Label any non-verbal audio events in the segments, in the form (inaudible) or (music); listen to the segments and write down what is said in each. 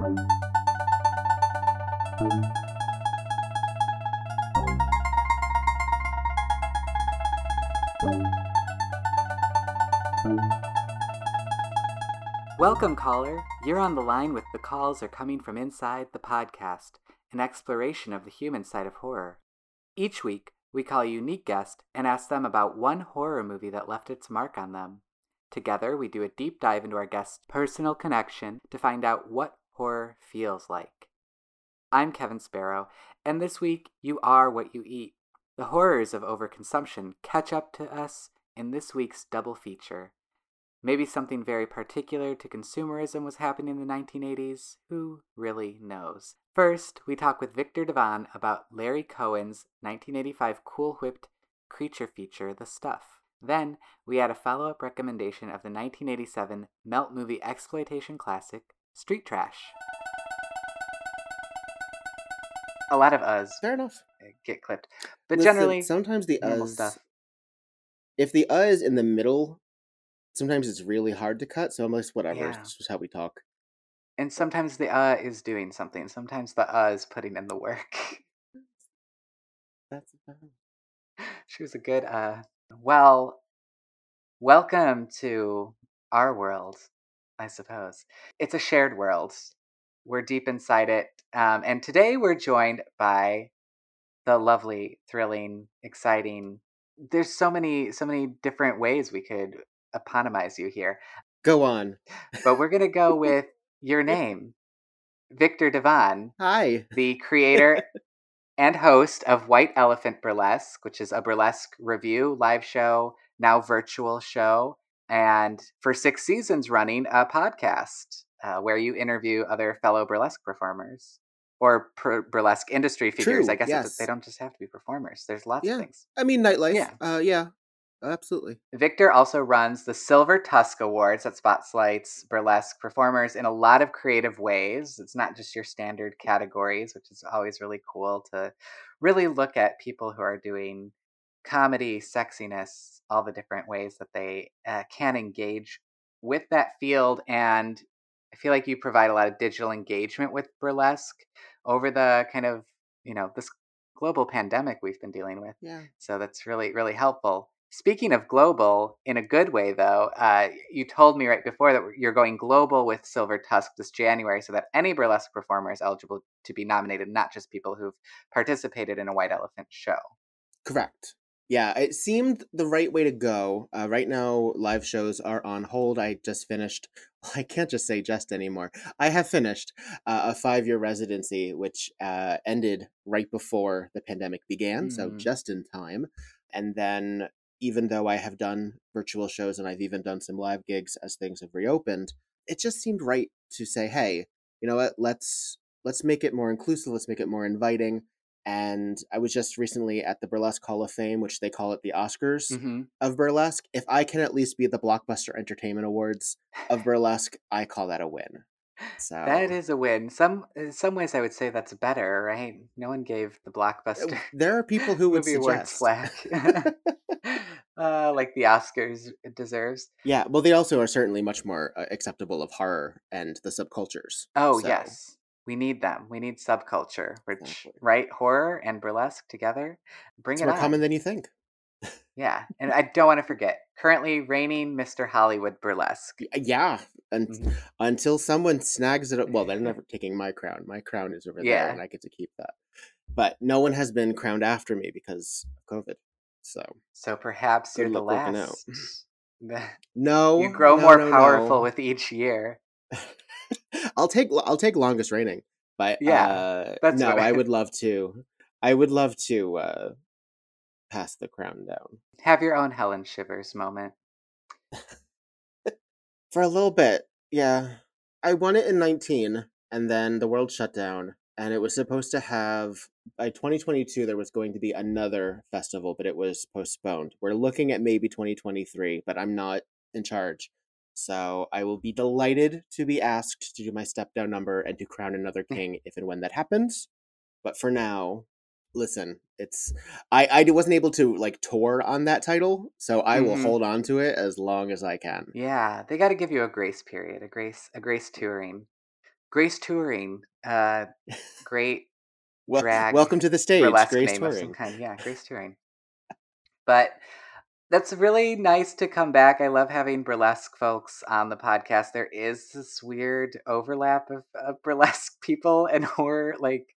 Welcome, caller. You're on the line with The Calls Are Coming From Inside the Podcast, an exploration of the human side of horror. Each week, we call a unique guest and ask them about one horror movie that left its mark on them. Together, we do a deep dive into our guest's personal connection to find out what horror feels like. I'm Kevin Sparrow, and this week, you are what you eat. The horrors of overconsumption catch up to us in this week's double feature. Maybe something very particular to consumerism was happening in the 1980s. Who really knows? First, we talk with Viktor Devonne about Larry Cohen's 1985 Cool Whipped creature feature, The Stuff. Then, we add a follow up recommendation of the 1987 melt movie exploitation classic, Street Trash. A lot of us Fair enough. get clipped, but Listen, generally, sometimes the uhs. stuff. If the uh is in the middle, sometimes it's really hard to cut. So I'm like, whatever. Yeah. It's just how we talk. And sometimes the uh is doing something. Sometimes the uh is putting in the work. (laughs) That's fine. she was a good uh well welcome to our world i suppose it's a shared world we're deep inside it um, and today we're joined by the lovely thrilling exciting there's so many so many different ways we could eponymize you here Go on. but we're gonna go (laughs) with your name Viktor Devonne Hi. the creator (laughs) and host of White Elephant Burlesque, which is a burlesque review, live show, now virtual show, and for six seasons running a podcast uh, where you interview other fellow burlesque performers or per- burlesque industry figures. True, I guess yes. they don't just have to be performers. There's lots Yeah. of things. I mean, nightlife. Yeah. Uh, yeah. Absolutely. Viktor also runs the Silver Tusk Awards that spotlights burlesque performers in a lot of creative ways. It's not just your standard categories, which is always really cool to really look at people who are doing comedy, sexiness, all the different ways that they uh, can engage with that field. And I feel like you provide a lot of digital engagement with burlesque over the kind of, you know, this global pandemic we've been dealing with. Yeah. So that's really, really helpful. Speaking of global, in a good way though, uh, you told me right before that you're going global with Silver Tusk this January so that any burlesque performer is eligible to be nominated, not just people who've participated in a White Elephant show. Correct. Yeah, it seemed the right way to go. Uh, right now, live shows are on hold. I just finished. (laughs) I can't just say just anymore. I have finished uh, a five-year residency, which uh, ended right before the pandemic began, so Mm. just in time. And then, even though I have done virtual shows and I've even done some live gigs as things have reopened, it just seemed right to say, "Hey, you know what? Let's let's make it more inclusive. Let's make it more inviting." And I was just recently at the Burlesque Hall of Fame, which they call it the Oscars Mm-hmm. of Burlesque. If I can at least be the Blockbuster Entertainment Awards of (laughs) Burlesque, I call that a win. So That is a win. Some in some ways, I would say that's better, right? No one gave the blockbuster there are people (laughs) who would suggest. flack, (laughs) uh, like the Oscars deserves. yeah, well, they also are certainly much more uh, acceptable of horror and the subcultures. Oh So, yes, we need them. We need subculture, which right horror and burlesque together. Bring it. it's it more on. common than you think. (laughs) Yeah, and I don't want to forget. Currently reigning Mr. Hollywood burlesque. Yeah, and Mhm. until someone snags it up. Well, they're (laughs) never taking my crown. My crown is over there, and I get to keep that. But no one has been crowned after me because of COVID. So So perhaps you're the luck working out. last. (laughs) No, you grow no, more no, powerful no. with each year. (laughs) I'll take I'll take longest reigning, but Yeah, uh, that's no, I- I would love to. I would love to uh, pass the crown down Have your own Helen Shivers moment. (laughs) for a little bit. Yeah, I won it in nineteen, and then the world shut down, and it was supposed to have by 2022 there was going to be another festival, but it was postponed. We're looking at maybe 2023, but I'm not in charge. So I will be delighted to be asked to do my step down number and to crown another (laughs) king if and when that happens. But for now, listen, it's I I wasn't able to like tour on that title, so I will Mhm. hold on to it as long as I can. Yeah, they got to give you a grace period, a grace, a grace touring. Grace Touring, uh, great (laughs) Well, drag welcome to the stage, Grace name of some Touring. kind. Yeah, Grace (laughs) Touring. But that's really nice to come back. I love having burlesque folks on the podcast. There is this weird overlap of, of (laughs) burlesque people and horror. Like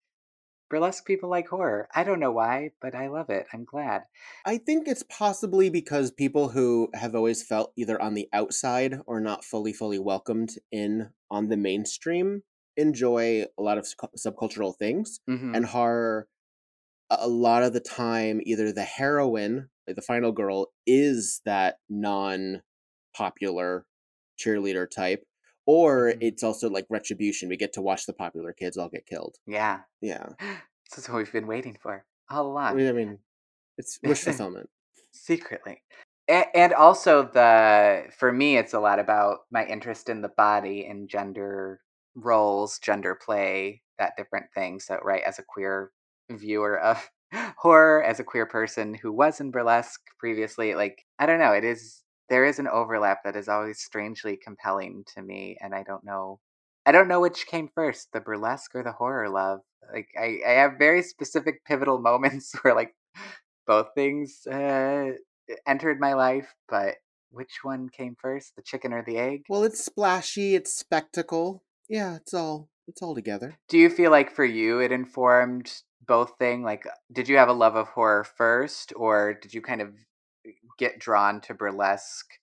burlesque people like horror. I don't know why, but I love it. I'm glad. I think it's possibly because people who have always felt either on the outside or not fully, fully welcomed in on the mainstream enjoy a lot of subcultural things. Mhm. And horror, a a lot of the time, either the heroine, like the final girl, is that non popular cheerleader type, or Mhm. it's also like retribution. We get to watch the popular kids all get killed. yeah, Yeah. (gasps) this is what we've been waiting for all along. I mean, it's (laughs) wish fulfillment. secretly and, and also the for me it's a lot about my interest in the body and gender roles gender play that different thing so right as a queer viewer of (laughs) horror as a queer person who was in burlesque previously like i don't know it is there is an overlap that is always strangely compelling to me and i don't know i don't know which came first the burlesque or the horror love like i, I have very specific pivotal (laughs) moments where like both things uh, entered my life, but which one came first, the chicken or the egg? Well, it's splashy, it's spectacle. Yeah, it's all it's all together. Do you feel like for you it informed both thing? Like, did you have a love of horror first, or did you kind of get drawn to burlesque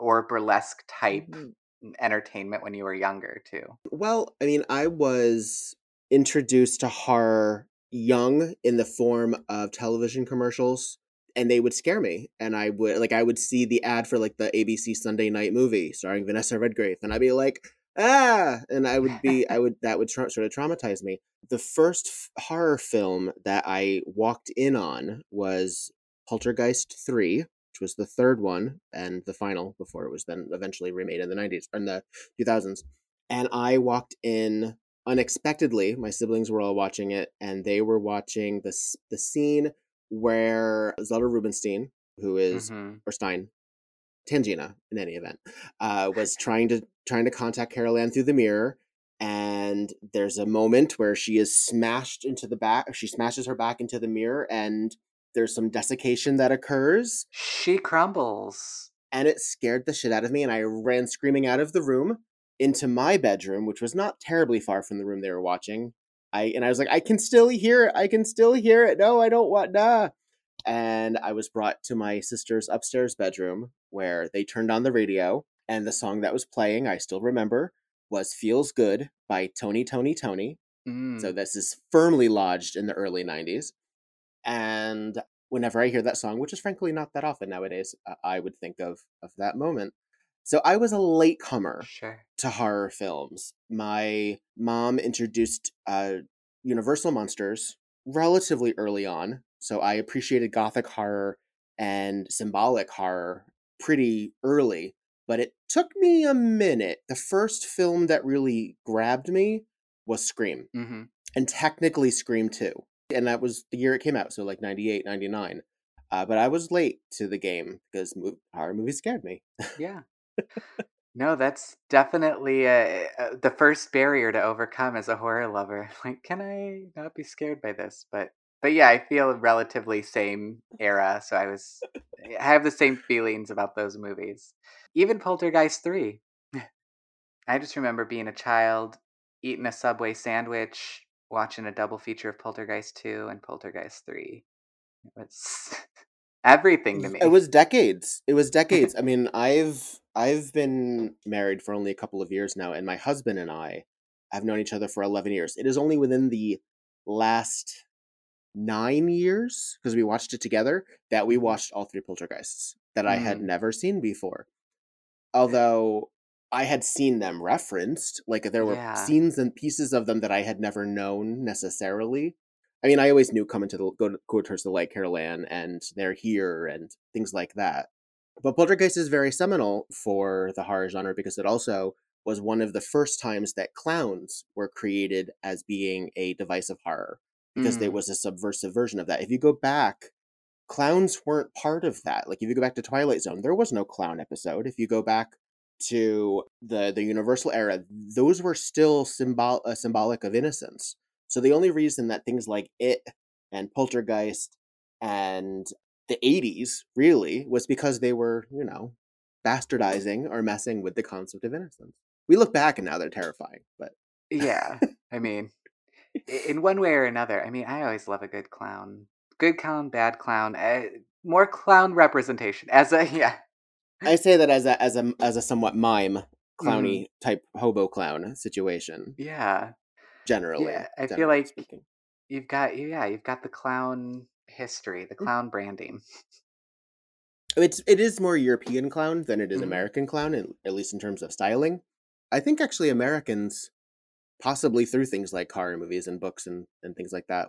or burlesque type Mhm. entertainment when you were younger too? Well, I mean, I was introduced to horror young in the form of television commercials and they would scare me and I would like I would see the ad for like the ABC Sunday night movie starring Vanessa Redgrave and I'd be like ah and I would be I (laughs) would that would tra- sort of traumatize me. The first f- horror film that I walked in on was Poltergeist 3, which was the third one and the final before it was then eventually remade in the 90s or in the 2000s. And I walked in unexpectedly. My siblings were all watching it and they were watching the s- the scene where Zelda Rubinstein, who is Mhm. or Stein, Tangina in any event, uh, was trying to trying to contact Carol Anne through the mirror, and there's a moment where she is smashed into the back. She smashes her back into the mirror, and there's some desiccation that occurs, She crumbles. and it scared the shit out of me. And I ran screaming out of the room into my bedroom, which was not terribly far from the room they were watching. I and I was like, I can still hear it. I can still hear it. No, I don't want nah. And I was brought to my sister's upstairs bedroom where they turned on the radio, and the song that was playing, I still remember, was "Feels Good" by Tony Tony Tony. Mm. So this is firmly lodged in the early 90s. And whenever I hear that song, which is frankly not that often nowadays, uh, I would think of of that moment. So I was a latecomer sure. to horror films. My mom introduced uh, Universal Monsters relatively early on, so I appreciated gothic horror and symbolic horror pretty early. But it took me a minute. The first film that really grabbed me was Scream, hmm and technically Scream 2. And that was the year it came out, so like 98, 99. Uh, but I was late to the game because mo- horror movies scared me. Yeah. (laughs) no, that's definitely uh uh the first barrier to overcome as a horror lover. (laughs) Like, can I not be scared by this? But but yeah, I feel relatively same era, so I was eh, I have the same feelings about those movies. Even Poltergeist 3. (laughs) I just remember being a child, eating a Subway sandwich, watching a double feature of Poltergeist 2 and Poltergeist 3. It was (laughs) everything to me. It was decades. It was (laughs) decades. I mean, I've I've been married for only a couple of years now, and my husband and I have known each other for eleven years. It is only within the last nine years, because we watched it together, that we watched all three poltergeists that I had Mm. never seen before. Although I had seen them referenced, like there were Yeah. scenes and pieces of them that I had never known necessarily. I mean, I always knew coming to the go, go towards the light Carol Anne and they're here and things like that. But Poltergeist is very seminal for the horror genre because it also was one of the first times that clowns were created as being a device of horror because there Mm. was a subversive version of that. If you go back, clowns weren't part of that. Like if you go back to Twilight Zone, there was no clown episode. If you go back to the the Universal era, those were still symbol uh, symbolic of innocence. So the only reason that things like it and Poltergeist and the 80s really was because they were, you know, bastardizing or messing with the concept of innocence. We look back and now they're terrifying, but yeah, I mean, in one way or another. I mean, I always love a good clown. Good clown, bad clown. Uh, more clown representation as a (laughs) yeah. I say that as a as a as a somewhat mime clowny mm. type hobo clown situation. Yeah. Generally. Yeah, I feel like speaking. you've got yeah, you've got the clown history, the mm. clown branding. It's it is more European clown than it is mm-hmm. American clown, at least in terms of styling. I think actually Americans, possibly through things like horror movies and books and, and things like that,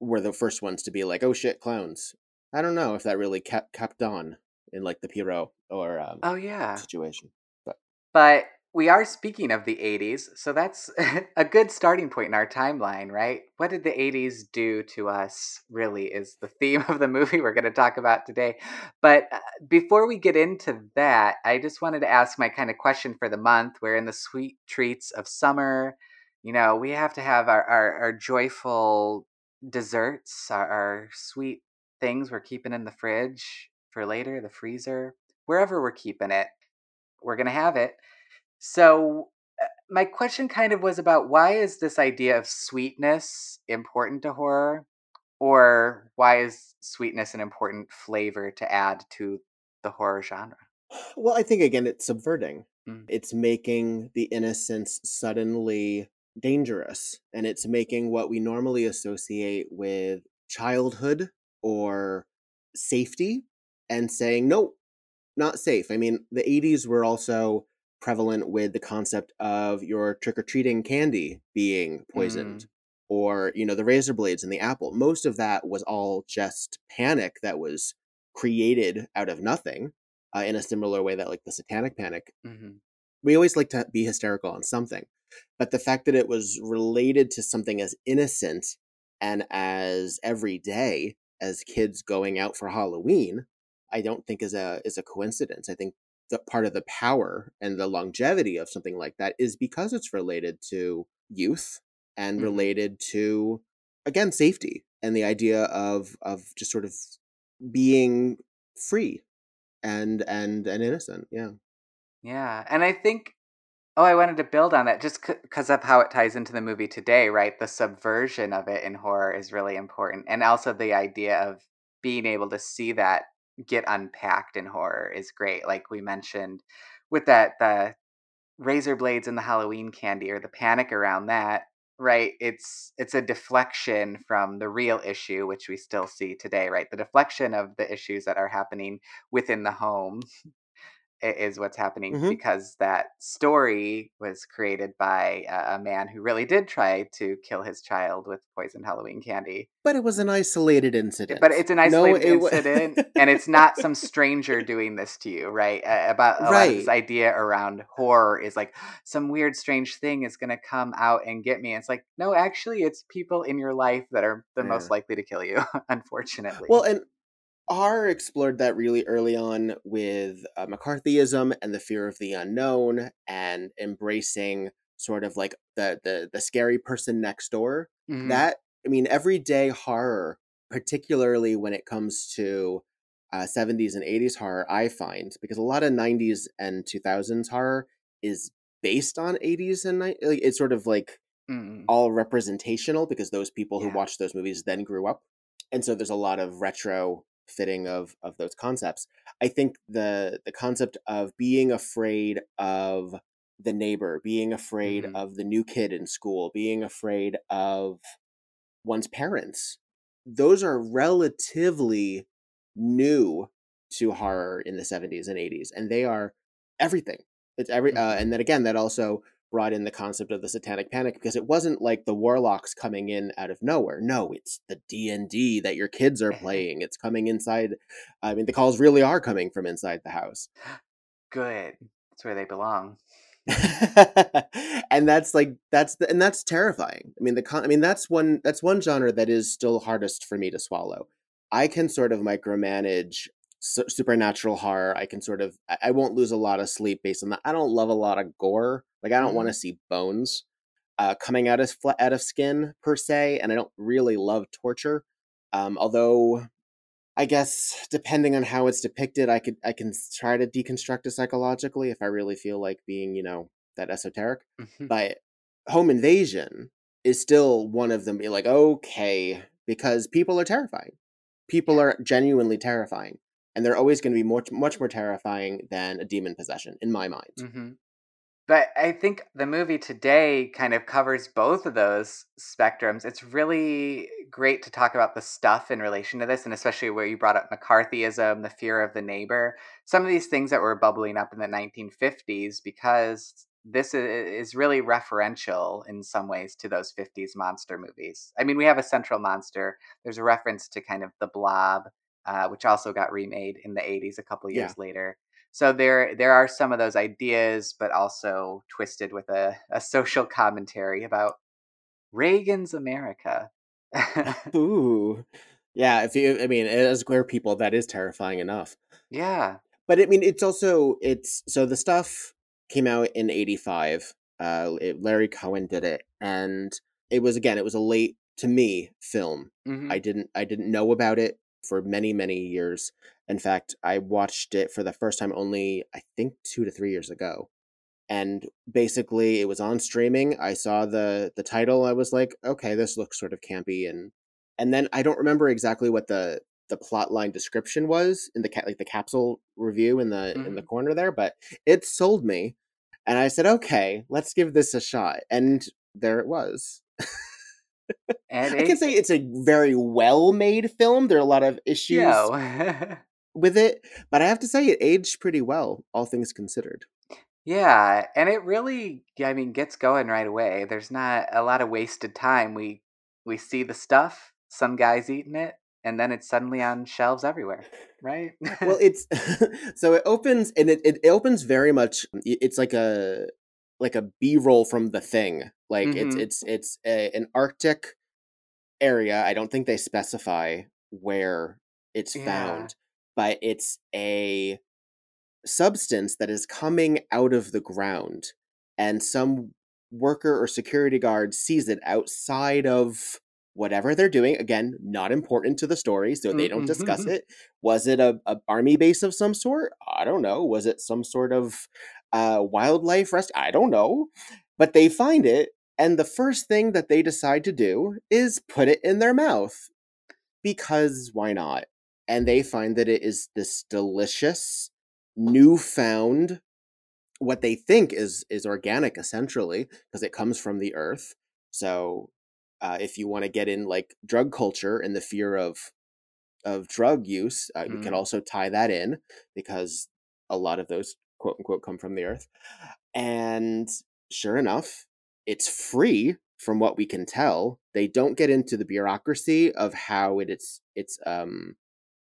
were the first ones to be like, "Oh shit, clowns." I don't know if that really kept kept on in like the Pierrot or um, oh yeah situation, but but we are speaking of the 80s, so that's (laughs) a good starting point in our timeline, right? What did the 80s do to us, really, is the theme of the movie we're going to talk about today. But uh, before we get into that, I just wanted to ask my kind of question for the month. We're in the sweet treats of summer. You know, we have to have our, our, our joyful desserts, our, our sweet things we're keeping in the fridge for later, the freezer, wherever we're keeping it. We're going to have it. So uh, my question kind of was about why is this idea of sweetness important to horror? Or why is sweetness an important flavor to add to the horror genre? Well i think again it's subverting. Mm. it's making the innocence suddenly dangerous and it's making what we normally associate with childhood or safety and saying no not safe. I mean the 80s were also prevalent with the concept of your trick-or-treating candy being poisoned mm. or you know the razor blades and the apple most of that was all just panic that was created out of nothing uh, in a similar way that like the satanic panic mm-hmm. we always like to be hysterical on something but the fact that it was related to something as innocent and as everyday as kids going out for halloween i don't think is a is a coincidence i think the part of the power and the longevity of something like that is because it's related to youth and mm-hmm. related to again safety and the idea of of just sort of being free and and and innocent yeah yeah and i think oh i wanted to build on that just because c- of how it ties into the movie today right the subversion of it in horror is really important and also the idea of being able to see that get unpacked in horror is great. Like we mentioned with that the razor blades and the Halloween candy or the panic around that, right? It's it's a deflection from the real issue which we still see today, right? The deflection of the issues that are happening within the home is what's happening mm-hmm. because that story was created by a, man who really did try to kill his child with poisoned Halloween candy. But it was an isolated incident. But it's an isolated no, it incident, w- (laughs) and it's not some stranger doing this to you, right? Uh, about right. this idea around horror is like (gasps) some weird, strange thing is going to come out and get me. And it's like, no, actually, it's people in your life that are the yeah. most likely to kill you, (laughs) unfortunately. Well, and R explored that really early on with uh, McCarthyism and the fear of the unknown and embracing sort of like the the the scary person next door. Mm-hmm. That I mean, everyday horror, particularly when it comes to uh, 70s and 80s horror, I find because a lot of 90s and 2000s horror is based on 80s and 90s. It's sort of like mm. all representational because those people yeah. who watched those movies then grew up. And so there's a lot of retro fitting of of those concepts. I think the the concept of being afraid of the neighbor, being afraid mm-hmm. of the new kid in school, being afraid of one's parents, those are relatively new to horror in the 70s and 80s and they are everything it's every uh, mm-hmm. and then again that also brought in the concept of the satanic panic because it wasn't like the warlocks coming in out of nowhere. No it's the d&d that your kids are mm-hmm. playing. It's coming inside i mean the calls really are coming from inside the house. (gasps) Good. That's where they belong. (laughs) And that's like that's the, and that's terrifying. I mean the con i mean that's one that's one genre that is still hardest for me to swallow. I can sort of micromanage su- supernatural horror. I can sort of I, I won't lose a lot of sleep based on that. I don't love a lot of gore. Like I don't want to see bones uh, coming out of fl- out of skin per se, and I don't really love torture. Um, although I guess depending on how it's depicted, I could I can try to deconstruct it psychologically if I really feel like being you know that esoteric. Mhm. But home invasion is still one of them. Be like okay because people are terrifying. People are genuinely terrifying, and they're always going to be much much more terrifying than a demon possession in my mind. hmm But I think the movie today kind of covers both of those spectrums. It's really great to talk about the stuff in relation to this, and especially where you brought up McCarthyism, the fear of the neighbor, some of these things that were bubbling up in the 1950s, because this is really referential in some ways to those 50s monster movies. I mean, we have a central monster. There's a reference to kind of the blob, uh, which also got remade in the 80s a couple Yeah. years later. So there there are some of those ideas, but also twisted with a, (laughs) a social commentary about Reagan's America. (laughs) (laughs) Ooh, yeah. If you, I mean, as queer people, that is terrifying enough. yeah. But I mean, it's also it's so the stuff came out in '85. Uh, it, Larry Cohen did it, and it was again, it was a late to me film. hmm I didn't I didn't know about it for many many years. In fact, I watched it for the first time only I think 2 to 3 years ago. And basically it was on streaming. I saw the the title. I was like, "Okay, this looks sort of campy." And and then I don't remember exactly what the the plot line description was in the ca- like the capsule review in the in the mm-hmm. corner there, but it sold me. And I said, "Okay, let's give this a shot." And there it was. (laughs) And I can say it's a very well made film. There are a lot of issues (laughs) with it, but I have to say it aged pretty well, all things considered. yeah, and it really I mean gets going right away. There's not a lot of wasted time. We we see the stuff, some guys eating it, and then it's suddenly on shelves everywhere, right? Well, it's (laughs) so it opens and it, it opens very much. It's like a like a B roll from the thing. Like it's Mhm. it's it's a, an Arctic area. I don't think they specify where it's Yeah. found, but it's a substance that is coming out of the ground, and some worker or security guard sees it outside of whatever they're doing. Again, not important to the story, so they don't discuss Mhm. (laughs) it. Was it a, a army base of some sort? I don't know. Was it some sort of uh, wildlife rest? I don't know. But they find it, and the first thing that they decide to do is put it in their mouth because why not? And they find that it is this delicious, newfound, what they think is is organic essentially because it comes from the earth. So, uh, if you want to get in like drug culture and the fear of of drug use, uh, we can Mm. also tie that in because a lot of those quote unquote come from the earth. And sure enough, it's free from what we can tell. They don't get into the bureaucracy of how it is it's um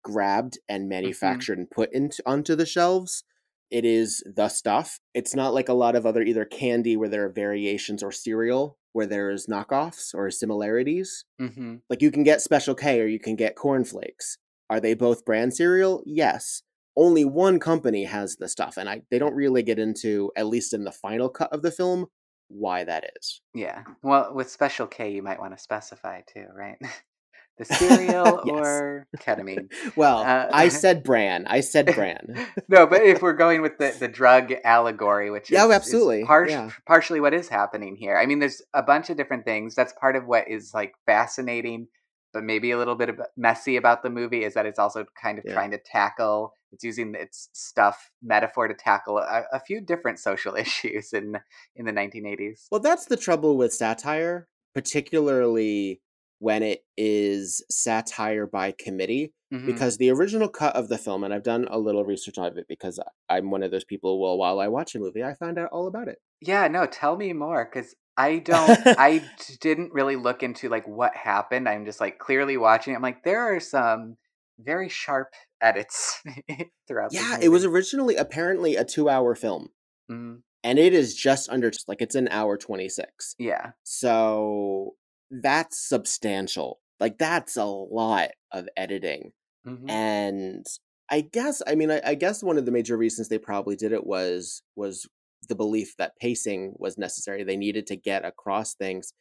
grabbed and manufactured and put into onto the shelves. It is the stuff. It's not like a lot of other either candy where there are variations or cereal where there's knockoffs or similarities. Mhm. Like you can get Special K or you can get cornflakes. Are they both brand cereal? Yes. Only one company has the stuff, and I they don't really get into, at least in the final cut of the film, why that is. Yeah. Well, with Special K, you might want to specify too, right? (laughs) the (laughs) cereal Yes. or ketamine. (laughs) Well, Uh, I said bran. I said bran. no, but if we're going with the, the drug allegory, which is, Yeah, oh, is absolutely, par- yeah. partially what is happening here. I mean, there's a bunch of different things. That's part of what is like fascinating, but maybe a little bit of messy about the movie is that it's also kind of Yeah. trying to tackle. It's using its stuff metaphor to tackle a, a few different social (laughs) issues in in the 1980s. Well, that's the trouble with satire, particularly when it is satire by committee. Mhm. because the original cut of the film, and I've done a little research on it because I'm one of those people. Well, while I watch a movie, I find out all about it. Yeah, no, tell me more because I don't, (laughs) I didn't really look into like what happened. I'm just like clearly watching. it. I'm like, there are some very sharp edits (laughs) throughout. Yeah, it was originally apparently a two-hour film, Mhm. and it is just under like it's an hour twenty-six. Yeah, So that's substantial. Like that's a lot of editing, Mhm. and I guess I mean I, I guess one of the major reasons they probably did it was was the belief that pacing was necessary. They needed to get across things.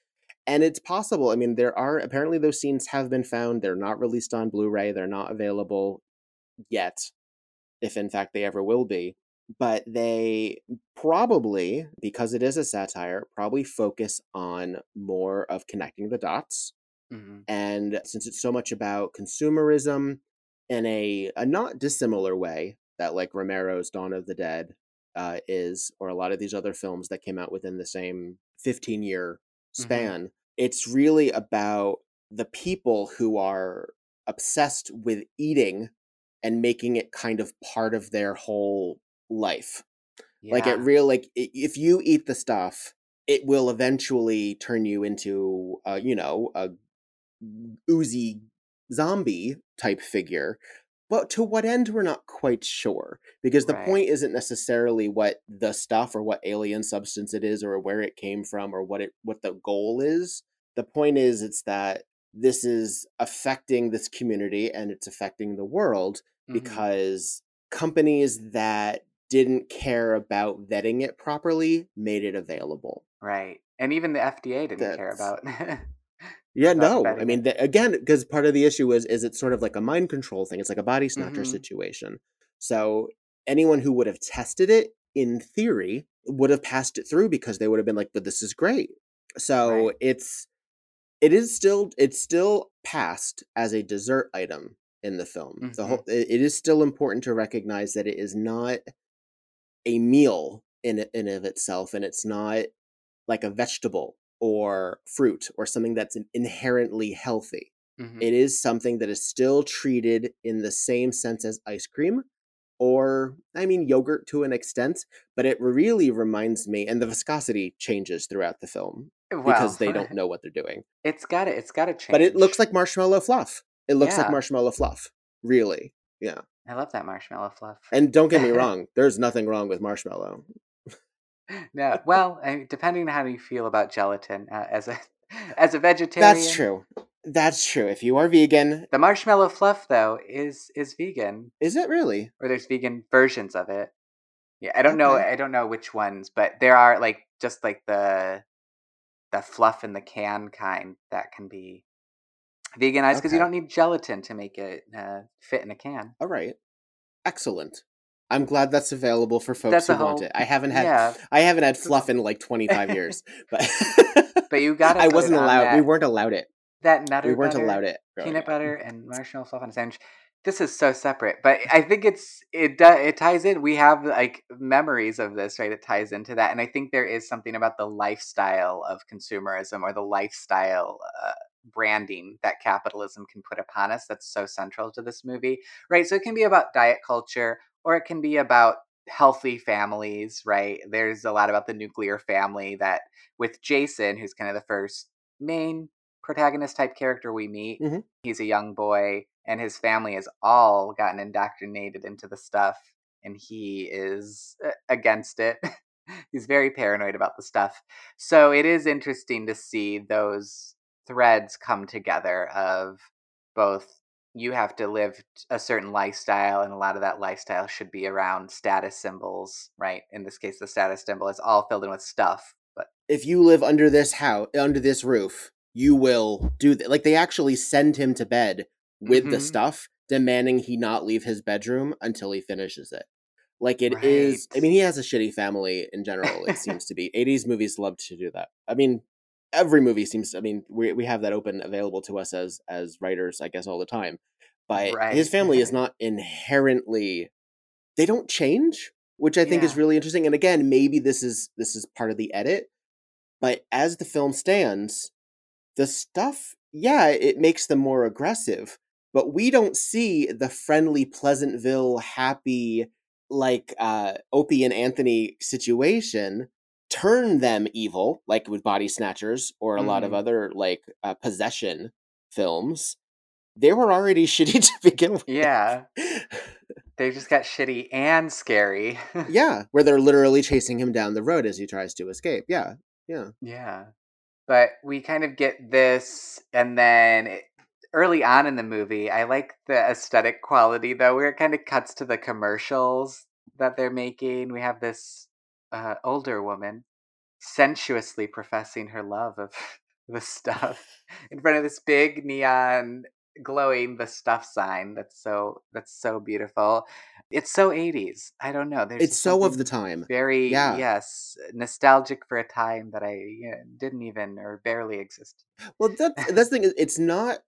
And it's possible. I mean, there are apparently those scenes have been found. They're not released on Blu-ray. They're not available yet, if in fact they ever will be. But they probably, because it is a satire, probably focus on more of connecting the dots. hmm And since it's so much about consumerism in a, a not dissimilar way that like Romero's Dawn of the Dead uh, is, or a lot of these other films that came out within the same 15 year span, it's really about the people who are obsessed with eating and making it kind of part of their whole life. Like it real like if you eat the stuff, it will eventually turn you into uh, you know, a oozy zombie type figure. But to what end, we're not quite sure. Because the Right. point isn't necessarily what the stuff or what alien substance it is or where it came from or what it what the goal is. The point is it's that this is affecting this community and it's affecting the world Mhm. because companies that didn't care about vetting it properly made it available. Right. And even the FDA didn't care about. (laughs) Yeah, no. I mean, the, again, because part of the issue is is it's sort of like a mind control thing. It's like a body snatcher Mhm. situation. So anyone who would have tested it, in theory, would have passed it through because they would have been like, "But this is great." So Right. it's it is still it's still passed as a dessert item in the film. The whole it, it is still important to recognize that it is not a meal in in of itself, and it's not like a vegetable or fruit or something that's inherently healthy. Mhm. It is something that is still treated in the same sense as ice cream or I mean yogurt to an extent, but it really reminds me and the viscosity changes throughout the film because they don't (laughs) know what they're doing. it's got to It's got to change. But it looks like marshmallow fluff. It looks like marshmallow fluff. Really. Yeah. I love that marshmallow fluff. And don't get me (laughs) wrong, there's nothing wrong with marshmallow. No, well, I mean, depending on how you feel about gelatin, uh, as a (laughs) as a vegetarian, That's true. That's true. If you are vegan, The marshmallow fluff, though, is is vegan, is it really? or there's vegan versions of it. Yeah, I don't know. I don't know which ones, but there are like just like the the fluff in the can kind that can be veganized because you don't need gelatin to make it uh, fit in a can. All right. Excellent. I'm glad that's available for folks That's who want it. I haven't had yeah, I haven't had fluff in like 25 (laughs) years, but but you gotta. (laughs) I wasn't allowed. We weren't allowed it. that nutter We weren't butter, allowed it. peanut butter and marshmallow fluff on a sandwich. This is so separate, but I think it's it it ties in. We have like memories of this, right? It ties into that, and I think there is something about the lifestyle of consumerism or the lifestyle uh, branding that capitalism can put upon us. That's so central to this movie, right? So it can be about diet culture, or it can be about healthy families, right? There's a lot about the nuclear family that with Jason, who's kind of the first main protagonist type character we meet. Mhm. He's a young boy, and his family has all gotten indoctrinated into the stuff, and he is uh, against it. (laughs) He's very paranoid about the stuff. So it is interesting to see those threads come together of both you have to live a certain lifestyle and a lot of that lifestyle should be around status symbols right in this case the status symbol is all filled in with stuff but If you live under this house, under this roof, you will do that. Like they actually send him to bed with the Mhm. stuff, demanding he not leave his bedroom until he finishes it. Like it is. I mean, he has a shitty family in general. It (laughs) seems to be. 80s movies love to do that. I mean, every movie seems. I mean, we we have that open available to us as as writers, I guess, all the time. But his family is not inherently. They don't change, which I think is really interesting. And again, maybe this is this is part of the edit. But as the film stands, the stuff, yeah, it makes them more aggressive. But we don't see the friendly Pleasantville, happy, like uh Opie and Anthony situation turn them evil, like with Body Snatchers or a lot of Mhm. other like uh, possession films. They were already (laughs) shitty to begin with. yeah they just got shitty and scary (laughs) yeah, where they're literally chasing him down the road as he tries to escape. Yeah, yeah. Yeah. But we kind of get this, and then it, early on in the movie. I like the aesthetic quality though, where it kind of cuts to the commercials that they're making. We have this uh, older woman sensuously professing her love of (laughs) the stuff in front of this big neon glowing the stuff sign that's so that's so beautiful. It's so 80s i don't know. There's it's so of the time. very yeah. yes nostalgic for a time that i you know, didn't even or barely exist well that, that's the thing it's not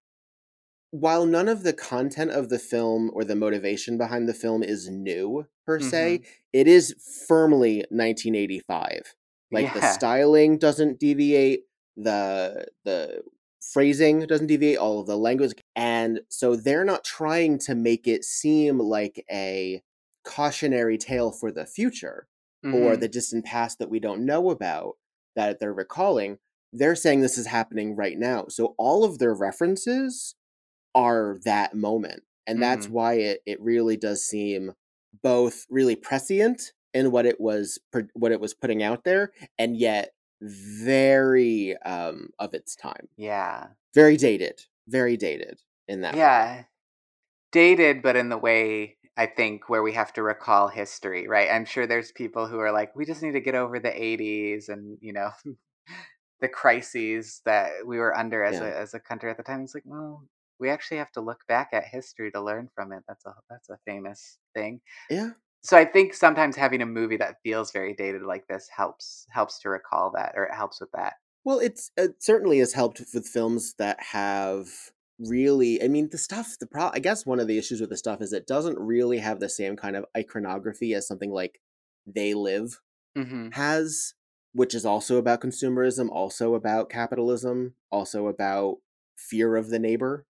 while none of the content of the film or the motivation behind the film is new per se, mm-hmm. it is firmly 1985. Like yeah. the styling doesn't deviate, the the phrasing doesn't deviate, all of the language, and so they're not trying to make it seem like a cautionary tale for the future mm-hmm. or the distant past that we don't know about that they're recalling. They're saying this is happening right now. So all of their references are that moment. And that's mm-hmm. why it, it really does seem both really prescient in what it was what it was putting out there and yet very um of its time. Yeah. Very dated. Very dated in that. Yeah. Way. Dated but in the way I think where we have to recall history, right? I'm sure there's people who are like we just need to get over the 80s and, you know, (laughs) the crises that we were under as yeah. a as a country at the time. It's like, well, we actually have to look back at history to learn from it. That's a that's a famous thing. Yeah. So I think sometimes having a movie that feels very dated like this helps helps to recall that, or it helps with that. Well, it's it certainly has helped with films that have really. I mean, the stuff. The pro. I guess one of the issues with the stuff is it doesn't really have the same kind of iconography as something like They Live mm-hmm. has, which is also about consumerism, also about capitalism, also about fear of the neighbor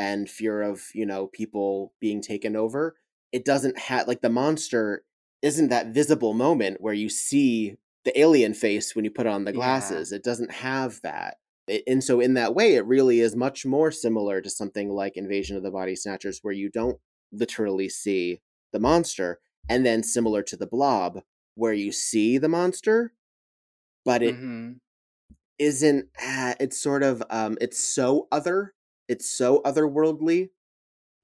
and fear of you know people being taken over it doesn't have like the monster isn't that visible moment where you see the alien face when you put on the glasses yeah. it doesn't have that it, and so in that way it really is much more similar to something like invasion of the body snatchers where you don't literally see the monster and then similar to the blob where you see the monster but it mm-hmm. not uh, it's sort of um it's so other it's so otherworldly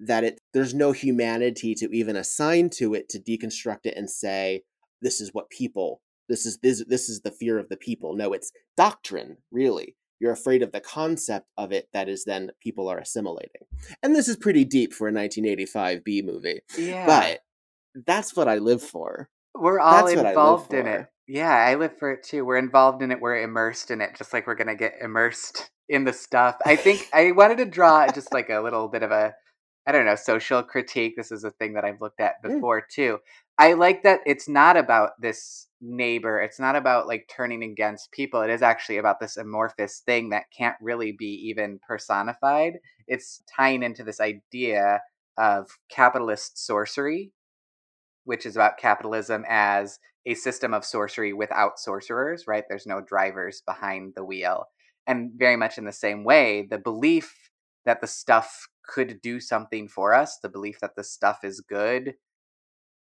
that it there's no humanity to even assign to it to deconstruct it and say this is what people this is this this is the fear of the people. No it's doctrine really. You're afraid of the concept of it that is then people are assimilating. And this is pretty deep for a 1985 b movie yeah. but that's what i live for. We're all that's involved in it. yeah i live for it too. We're involved in it. We're immersed in it just like we're gonna get immersed in the stuff. I think (laughs) I wanted to draw just like a little bit of a I don't know, social critique. This is a thing that I've looked at mm. before mm. too. I like that it's not about this neighbor. It's not about like turning against people. It is actually about this amorphous thing that can't really be even personified. It's tying into this idea of capitalist sorcery, which is about capitalism as a system of sorcery without sorcerers, right? There's no drivers behind the wheel and very much in the same way the belief that the stuff could do something for us the belief that the stuff is good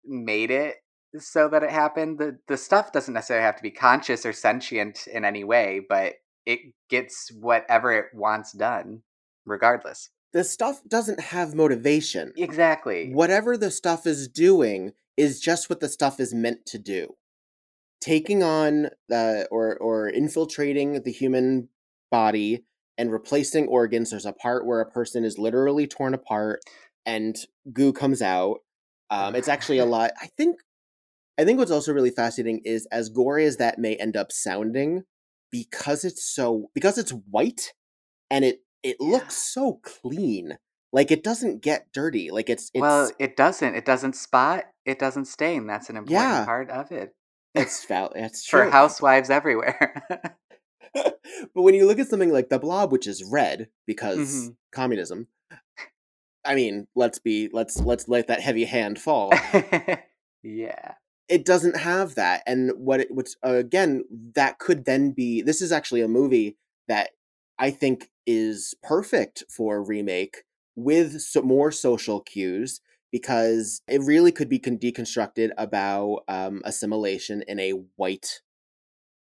made it so that it happened. The the stuff doesn't necessarily have to be conscious or sentient in any way but it gets whatever it wants done regardless. The stuff doesn't have motivation. Exactly. Whatever the stuff is doing is just what the stuff is meant to do. Taking on the or or infiltrating the human body and replacing organs. There's a part where a person is literally torn apart and goo comes out. Um, it's actually a (laughs) lot. I think. I think what's also really fascinating is as gory as that may end up sounding, because it's so because it's white and it it yeah. looks so clean. Like it doesn't get dirty. Like it's, it's well, it doesn't. It doesn't spot. It doesn't stain. That's an important yeah. part of it. It's (laughs) val- It's true. for housewives everywhere. (laughs) (laughs) but when you look at something like the blob which is red because mm-hmm. communism i mean let's be let's let's let that heavy hand fall. (laughs) Yeah. It doesn't have that and what it which uh, again that could then be this is actually a movie that i think is perfect for a remake with some more social cues because it really could be con- deconstructed about um, assimilation in a white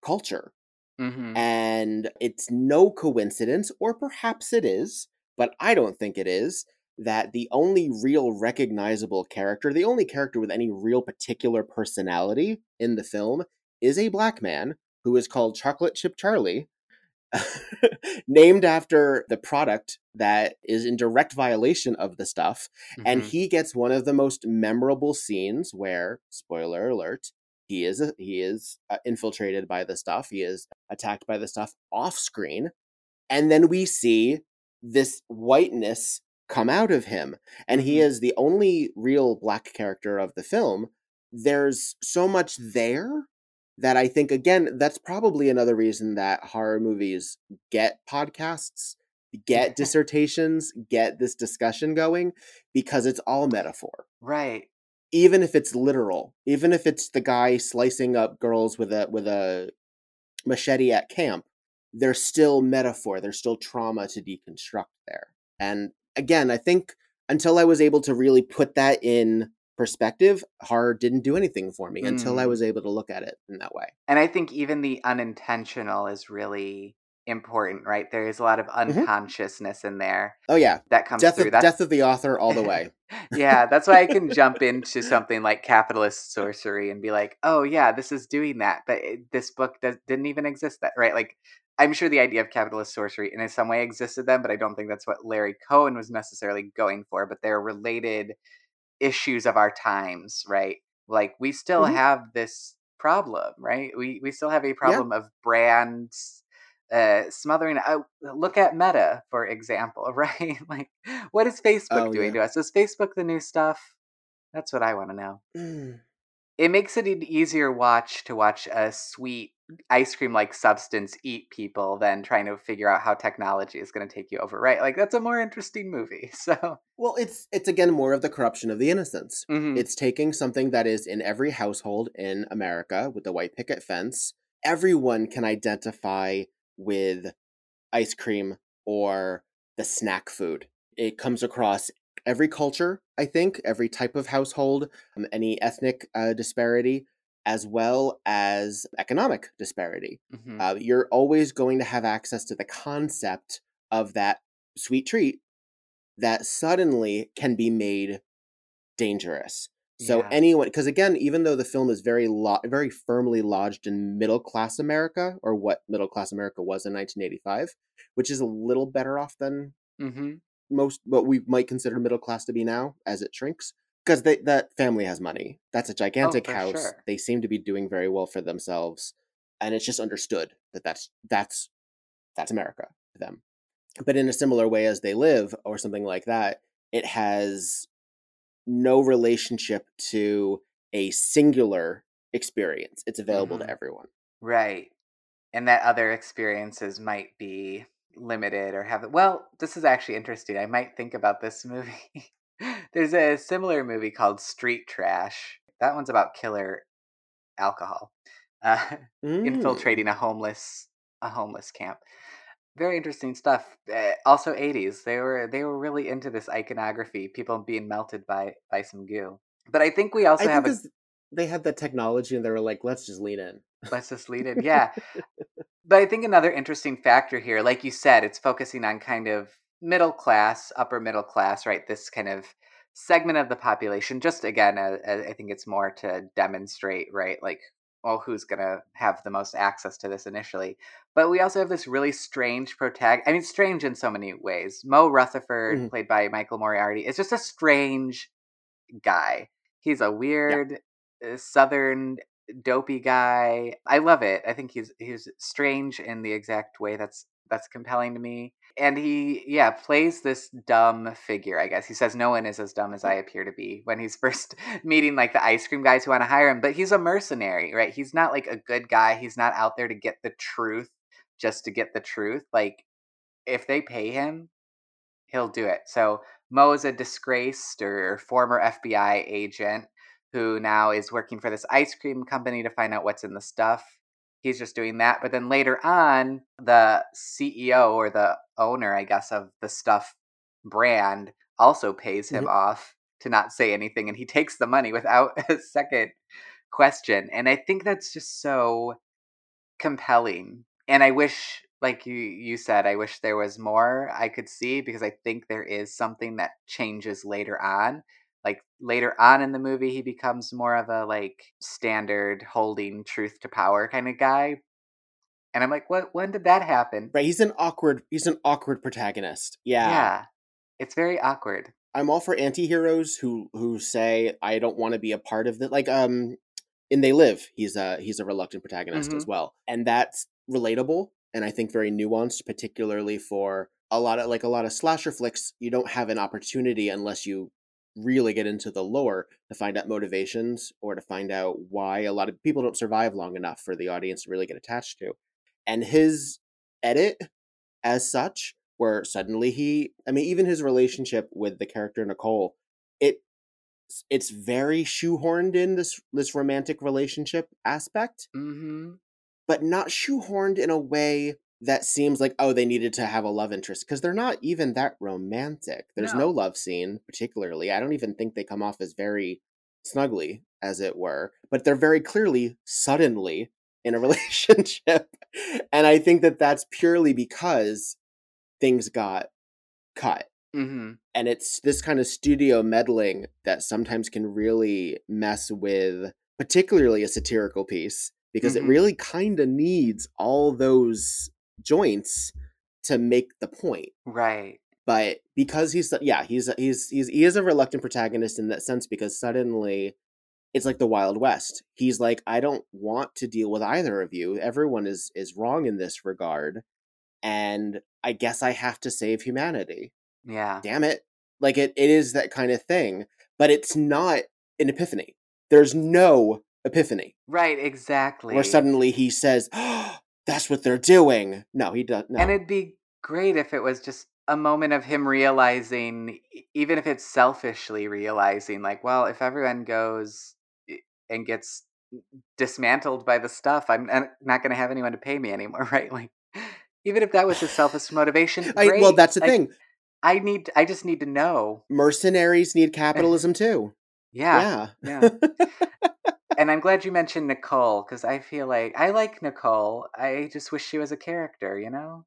culture Mm-hmm. And it's no coincidence, or perhaps it is, but I don't think it is. That the only real recognizable character, the only character with any real particular personality in the film, is a black man who is called Chocolate Chip Charlie, (laughs) named after the product that is in direct violation of the stuff. Mm-hmm. And he gets one of the most memorable scenes where, spoiler alert, he is he is uh, infiltrated by the stuff. He is attacked by the stuff off screen, and then we see this whiteness come out of him, and he mm-hmm. is the only real black character of the film. There's so much there that I think again that's probably another reason that horror movies get podcasts, get (laughs) dissertations, get this discussion going because it's all metaphor. Right even if it's literal, even if it's the guy slicing up girls with a with a machete at camp, there's still metaphor, there's still trauma to deconstruct there. And again, I think until I was able to really put that in perspective, horror didn't do anything for me mm. until I mm. was able to look at it in that way. And I think even the unintentional is really important, right? There is a lot of mm-hmm. unconsciousness mm-hmm. in there. Oh yeah, that comes death through. Of, death of the author all the way. (laughs) yeah, that's why I can (laughs) jump into something like capitalist sorcery and be like, oh yeah, this is doing that, but it, this book does, didn't even exist. That right? Like, I'm sure the idea of capitalist sorcery in some way existed then, but I don't think that's what Larry Cohen was necessarily going for. But they're related issues of our times, right? Like we still mm-hmm. have this problem, right? We we still have a problem yeah. of brands uh, smothering. Uh, look at Meta, for example, (laughs) right? like, what is Facebook oh, doing yeah. to us? Is Facebook the new stuff? That's what I want to know. Mm. It makes it an easier watch to watch a sweet ice cream like substance eat people than trying to figure out how technology is going to take you over right like that's a more interesting movie (laughs) so well it's it's again more of the corruption of the innocence mm-hmm. it's taking something that is in every household in america with the white picket fence everyone can identify with ice cream or the snack food. It comes across every culture, I think, every type of household, um, any ethnic uh, disparity, as well as economic disparity. Mm-hmm. Uh, you're always going to have access to the concept of that sweet treat that suddenly can be made dangerous. So yeah. anyone, because again, even though the film is very lo- very firmly lodged in middle class America, or what middle class America was in 1985, which is a little better off than mm-hmm. most what we might consider middle class to be now, as it shrinks, because that family has money. That's a oh, gigantic oh, house. Sure. They seem to be doing very well for themselves, and it's just understood that that's that's that's America to them. But in a similar way as they live, or something like that, it has no relationship to a singular experience. It's available mm-hmm. to everyone. Right. And that other experiences might be limited or have well, this is actually interesting. I might think about this (laughs) movie. There's a similar movie called Street Trash. That one's about killer alcohol. Uh, (laughs) mm. infiltrating a homeless a homeless camp very interesting stuff. Uh, also, eighties. They were they were really into this iconography. People being melted by by some goo. But I think we also I have. A, they had the technology, and they were like, "Let's just lean in. Let's just lean in." Yeah. (laughs) but I think another interesting factor here, like you said, it's focusing on kind of middle class, upper middle class, right? This kind of segment of the population. Just again, uh I think it's more to demonstrate, right? Like well, who's going to have the most access to this initially. But we also have this really strange protagonist. I mean, strange in so many ways. Mo Rutherford, mm-hmm. played by Michael Moriarty, is just a strange guy. He's a weird yeah. Uh, southern dopey guy. I love it. I think he's he's strange in the exact way that's that's compelling to me and he yeah plays this dumb figure i guess. He says no one is as dumb as i appear to be when he's (laughs) first meeting like the ice cream guys who want to hire him but he's a mercenary right? He's not like a good guy. He's not out there to get the truth just to get the truth. Like if they pay him he'll do it. So mo is a disgraced or former fbi agent who now is working for this ice cream company to find out what's in the stuff he's just doing that. But then later on, the CEO or the owner, I guess, of the stuff brand also pays him mm-hmm. off to not say anything. And he takes the money without (laughs) a second question. And I think that's just so compelling. And I wish like you you said, I wish there was more I could see because I think there is something that changes later on. Like later on in the movie, he becomes more of a like standard holding truth to power kind of guy. And I'm like, what? When did that happen? Right, he's an awkward. He's an awkward protagonist. Yeah, Yeah, it's very awkward. I'm all for anti-heroes who who say I don't want to be a part of it. Like um, in They Live, he's a he's a reluctant protagonist as Mhm. well, and that's relatable and I think very nuanced, particularly for a lot of like a lot of slasher flicks. You don't have an opportunity unless you really get into the lore to find out motivations or to find out why a lot of people don't survive long enough for the audience to really get attached to. And his edit as such where suddenly he i mean even his relationship with the character nicole it it's very shoehorned in this this romantic relationship aspect Mm-hmm. but not shoehorned in a way that seems like oh they needed to have a love interest because they're not even that romantic there's no. No. love scene particularly i don't even think they come off as very snuggly as it were but they're very clearly suddenly in a (laughs) relationship and i think that that's purely because things got cut Mm-hmm. and it's this kind of studio meddling that sometimes can really mess with particularly a satirical piece because Mhm. it really kind of needs all those joints to make the point Right. but because he's yeah he's he's he's he is a reluctant protagonist in that sense because suddenly it's like the wild west he's like i don't want to deal with either of you everyone is is wrong in this regard and i guess i have to save humanity Yeah. damn it like it, it is that kind of thing but it's not an epiphany there's no epiphany Right. Exactly. where suddenly he says oh, that's what they're doing no he does no And it'd be great if it was just a moment of him realizing, even if it's selfishly realizing, like, well, if everyone goes and gets dismantled by the stuff, I'm not going to have anyone to pay me anymore, (laughs) right? Like, even if that was his selfish (sighs) motivation, I, well that's the Like, thing I need. I just need to know. mercenaries need capitalism too Yeah. yeah Yeah. (laughs) (laughs) and I'm glad you mentioned Nicole because I feel like I like Nicole. I just wish she was a character. You know.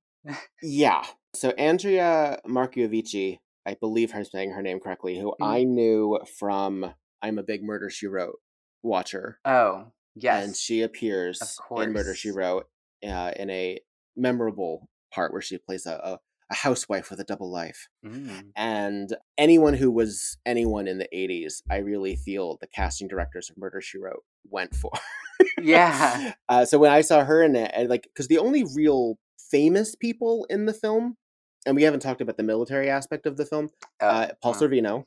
Yeah. So Andrea Marcovicci, I believe I'm saying her name correctly, who Mhm. I knew from I'm a big Murder She Wrote watcher, Oh yes. and she appears in Murder She. Wrote uh, in a memorable part where she plays a, a, a housewife with a double life. Mm. And anyone who was anyone in the 80s, I really feel the casting directors of Murder She Wrote went for. Yeah. (laughs) Uh, so when I saw her in it, and like, because the only real famous people in the film, and we haven't talked about the military aspect of the film, Oh, uh, Paul oh, Sorvino.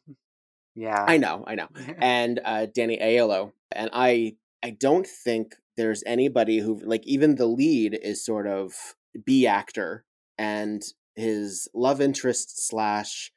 yeah. I know, I know, (laughs) and uh, Danny Aiello, and I, I don't think there's anybody who like even the lead is sort of B actor, and his love interest slash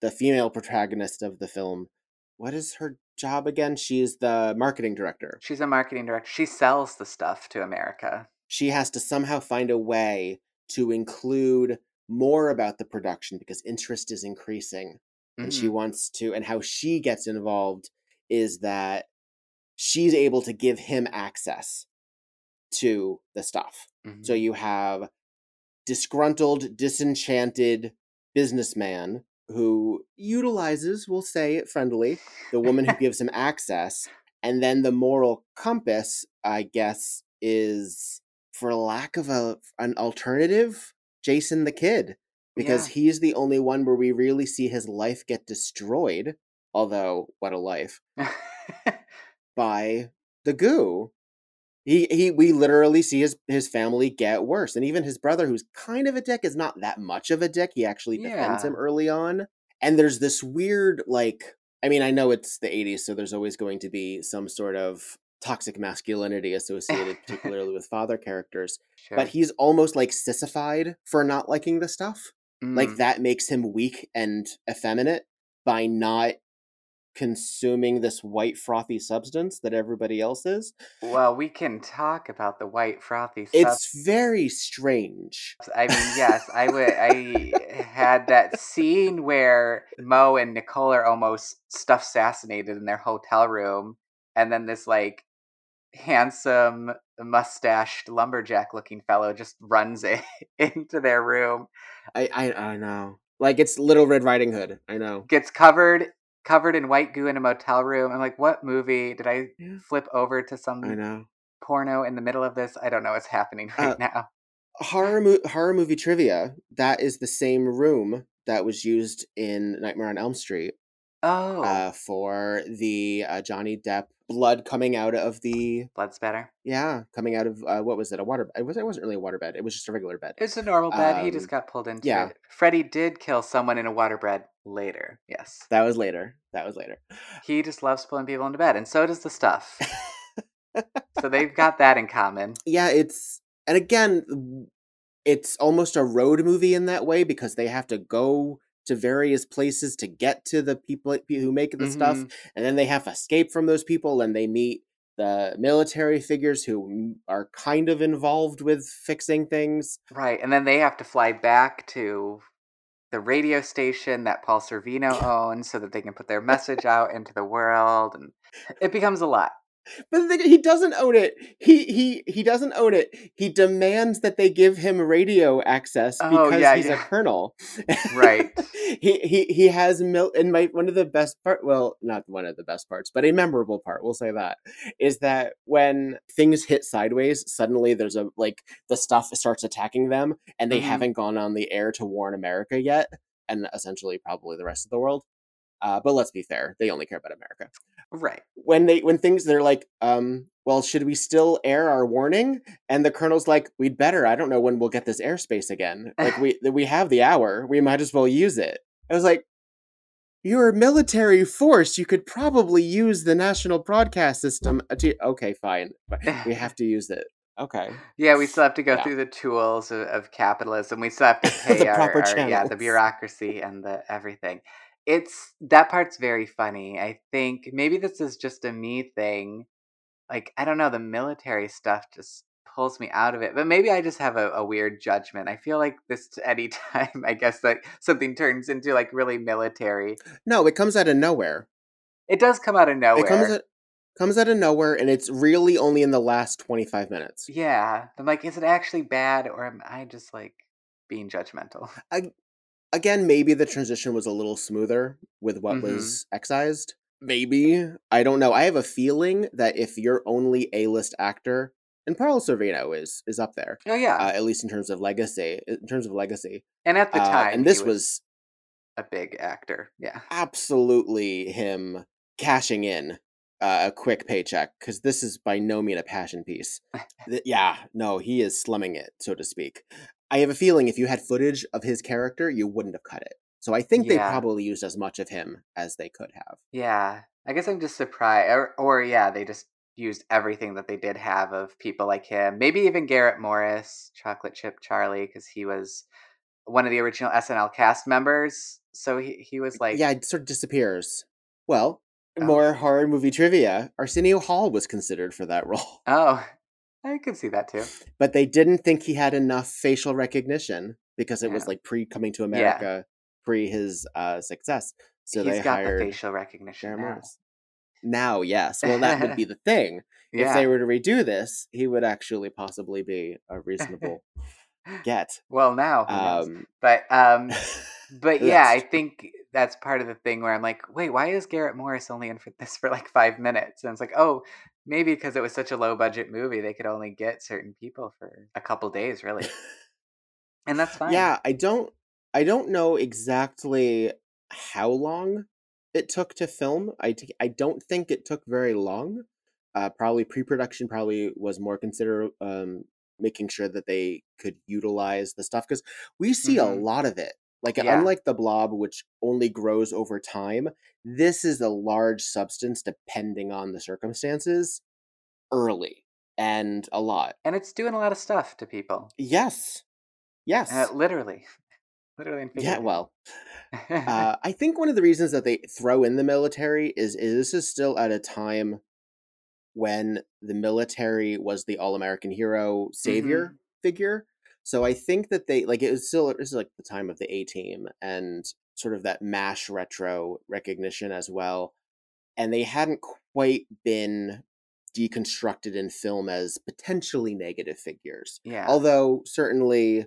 the female protagonist of the film. What is her job again? She's the marketing director. She's a marketing director. She sells the stuff to America. she has to somehow find a way to include more about the production because interest is increasing and she Mhm. wants to and how she gets involved is that she's able to give him access to the stuff so Mhm. you have disgruntled disenchanted businessman who utilizes we'll say it friendly the woman who (laughs) gives him access and then the moral compass i guess is for lack of a an alternative jason the kid because Yeah. he's the only one where we really see his life get destroyed although what a life (laughs) by the goo he he we literally see his his family get worse and even his brother who's kind of a dick is not that much of a dick he actually defends Yeah. him early on and there's this weird like i mean i know it's the 80s so there's always going to be some sort of toxic masculinity associated (laughs) particularly with father characters sure. but he's almost like sissified for not liking the stuff like Mm. that makes him weak and effeminate by not consuming this white frothy substance that everybody else is Well, we can talk about the white frothy it's very strange I mean, yes, I would. I had that scene where Mo and Nicole are almost stuff assassinated in their hotel room, and then this like handsome, mustached lumberjack looking fellow just runs in, (laughs) into their room. I, I I know. Like it's Little Red Riding Hood. I know. Gets covered covered in white goo in a motel room. I'm like, what movie did I Yeah. flip over to some I know. porno in the middle of this? I don't know what's happening (laughs) right Uh, now. Horror mo- horror movie trivia. That is the same room that was used in Nightmare on Elm Street Oh, uh, for the uh, Johnny Depp blood coming out of the blood spatter. yeah coming out of uh, what was it a water it was it wasn't really a water bed it was just a regular bed It's a normal bed. he just Um, got pulled into yeah. it. Freddy did kill someone in a waterbed later. Yes. that was later that was later He just loves pulling people into bed, and so does the stuff. so (laughs) they've got that in common. yeah it's and again it's almost a road movie in that way because they have to go to various places to get to the people who make the stuff Mhm. and then they have to escape from those people and they meet the military figures who are kind of involved with fixing things Right. And then they have to fly back to the radio station that Paul Sorvino (laughs) owns so that they can put their message out into the world. And it becomes a lot. But the he doesn't own it. He he he doesn't own it. He demands that they give him radio access Oh, because yeah, he's a colonel. Right. (laughs) he he he has mil and my one of the best part well not one of the best parts but a memorable part we'll say that is that when things hit sideways suddenly there's a like the stuff starts attacking them and they Mhm. haven't gone on the air to warn america yet and essentially probably the rest of the world. Uh, but let's be fair they only care about america Right. when they when things they're like um well should we still air our warning and the colonel's like we'd better i don't know when we'll get this airspace again like (laughs) we we have the hour we might as well use it i was like you're a military force you could probably use the national broadcast system uh, to, okay fine but we (laughs) have to use it okay Yeah, we still have to go Yeah. through the tools of, of capitalism. We still have to (laughs) The pay our, proper our- yeah, the bureaucracy and the everything. It's that part's very funny. I think maybe this is just a me thing. Like I don't know, the military stuff just pulls me out of it. But maybe I just have a, a weird judgment. I feel like this (laughs) any time I guess that something turns into like really military. no it comes out of nowhere It does come out of nowhere. it comes out, comes out of nowhere and it's really only in the last 25 minutes yeah. I'm like, is it actually bad or am I just like being judgmental? Again maybe the transition was a little smoother with what Mhm. was excised maybe i don't know i have a feeling that if you're only a list actor and Paul Sorvino is is up there Oh yeah. uh, at least in terms of legacy in terms of legacy And at the Uh, time, and this was, was a big actor. Yeah. absolutely him cashing in uh, a quick paycheck because this is by no mean a passion piece (laughs) yeah no he is slumming it so to speak i have a feeling if you had footage of his character you wouldn't have cut it so i think they probably used as much of him as they could have Yeah. I guess I'm just surprised. Or, or, yeah, they just used everything that they did have of people like him. Maybe even Garrett Morris, Chocolate Chip Charlie, because he was one of the original SNL cast members. So he, he was like, yeah it sort of disappears well Oh. more horror movie trivia arsenio hall was considered for that (laughs) role oh, I could see that too. but they didn't think he had enough facial recognition because it was like pre coming to America, pre his uh, success. So He's they got hired the facial recognition now. Now, yes. Well, that would be (laughs) the thing. Yeah. If they were to redo this, he would actually possibly be a reasonable (laughs) get. well, now? Um, but um, (laughs) But yeah, I think that's part of the thing where I'm like, wait, why is Garrett Morris only in for this for like five minutes? And it's like, oh, maybe because it was such a low budget movie, they could only get certain people for a couple days, really. (laughs) And that's fine. yeah, I don't, I don't know exactly how long it took to film. I, t- I don't think it took very long. Uh, probably pre-production probably was more consider um, making sure that they could utilize the stuff because we see a Mhm. lot of it. Like Yeah. unlike the blob, which only grows over time, this is a large substance depending on the circumstances, early and a lot. And it's doing a lot of stuff to people. Yes, yes, Uh, literally. (laughs) literally yeah. Well, (laughs) uh, I think one of the reasons that they throw in the military is, is this is still at a time when the military was the all American hero savior figure. So I think that they like it was still this is like the time of the A team and sort of that mash retro recognition as well. And they hadn't quite been deconstructed in film as potentially negative figures. Yeah. Although certainly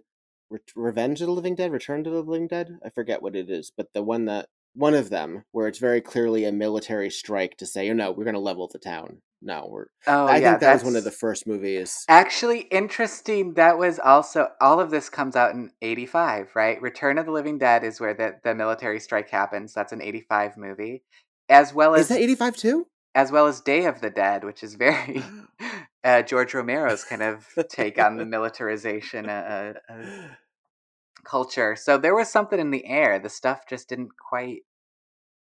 Re- Revenge of the Living Dead, Return to the Living Dead, I forget what it is, but the one that one of them where it's very clearly a military strike to say, "Oh no, we're going to level the town." No, we're. oh, I yeah, think that was one of the first movies. Actually, interesting. That was also all of this comes out in '85, right? Return of the Living Dead is where the, the military strike happens. That's an '85 movie, as well as Is that eighty five too? as well as Day of the Dead, which is very (gasps) (laughs) uh, George Romero's kind of take on the (laughs) militarization uh, uh, uh, culture. So there was something in the air. The stuff just didn't quite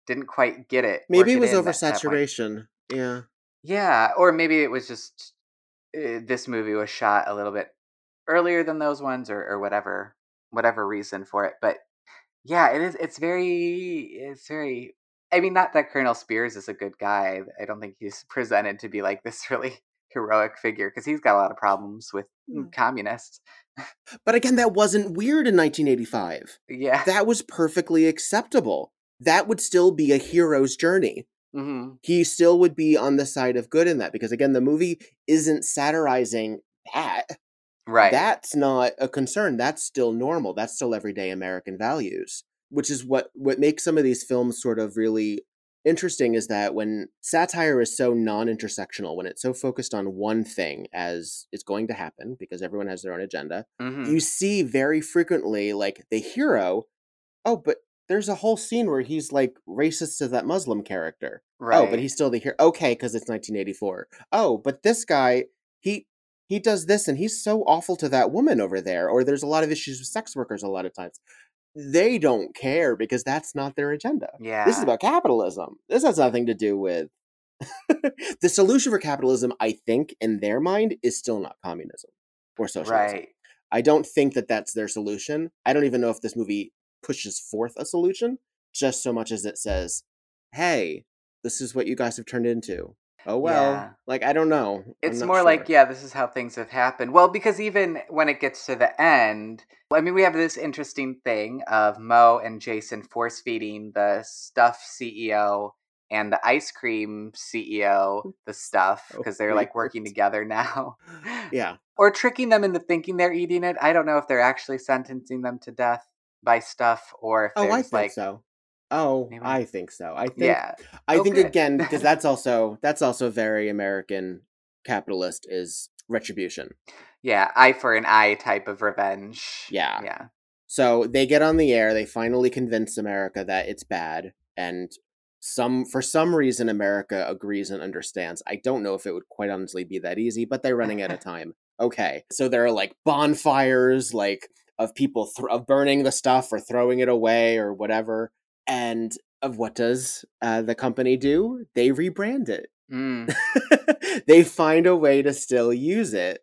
didn't quite get it. Maybe it was in at that oversaturation. Yeah. Yeah, or maybe it was just uh, this movie was shot a little bit earlier than those ones, or, or whatever, whatever reason for it. But yeah, it is. It's very. It's very. I mean, not that Colonel Spears is a good guy. I don't think he's (laughs) presented to be like this really heroic figure because he's got a lot of problems with Hmm. communists. But again, that wasn't weird in 1985. Yeah. That was perfectly acceptable. That would still be a hero's journey. Hmm He still would be on the side of good in that because again, the movie isn't satirizing that. Right. That's not a concern. That's still normal. That's still everyday American values, which is what what makes some of these films sort of really interesting is that when satire is so non-intersectional, when it's so focused on one thing as it's going to happen because everyone has their own agenda, hmm you see very frequently like the hero, oh, but there's a whole scene where he's like racist to that Muslim character. Right. Oh, but he's still the hero. Okay, because it's 1984. Oh, but this guy, he he does this and he's so awful to that woman over there. Or there's a lot of issues with sex workers a lot of times. They don't care because that's not their agenda. Yeah. This is about capitalism. This has nothing to do with (laughs) the solution for capitalism, I think, in their mind, is still not communism or socialism. Right. I don't think that that's their solution. I don't even know if this movie pushes forth a solution, just so much as it says, "Hey, this is what you guys have turned into." Oh well, Yeah. like I don't know. It's more like, yeah, this is how things have happened. Well, because even when it gets to the end, I mean, we have this interesting thing of Mo and Jason force feeding the stuff CEO and the ice cream CEO the stuff because they're like working (laughs) together now. yeah, (laughs) Or tricking them into thinking they're eating it. I don't know if they're actually sentencing them to death by stuff or if oh, I think like, so. Oh, Maybe. I think so. I think yeah, I Oh, think good. again because (laughs) that's also that's also very American capitalist is retribution. yeah, eye for an eye type of revenge. Yeah. yeah, So they get on the air, they finally convince America that it's bad and some for some reason America agrees and understands. I don't know if it would quite honestly be that easy, but they're running out of (laughs) time. Okay. So there are like bonfires like of people th- of burning the stuff or throwing it away or whatever. And of what does uh, the company do? They rebrand it. Mm, (laughs) they find a way to still use it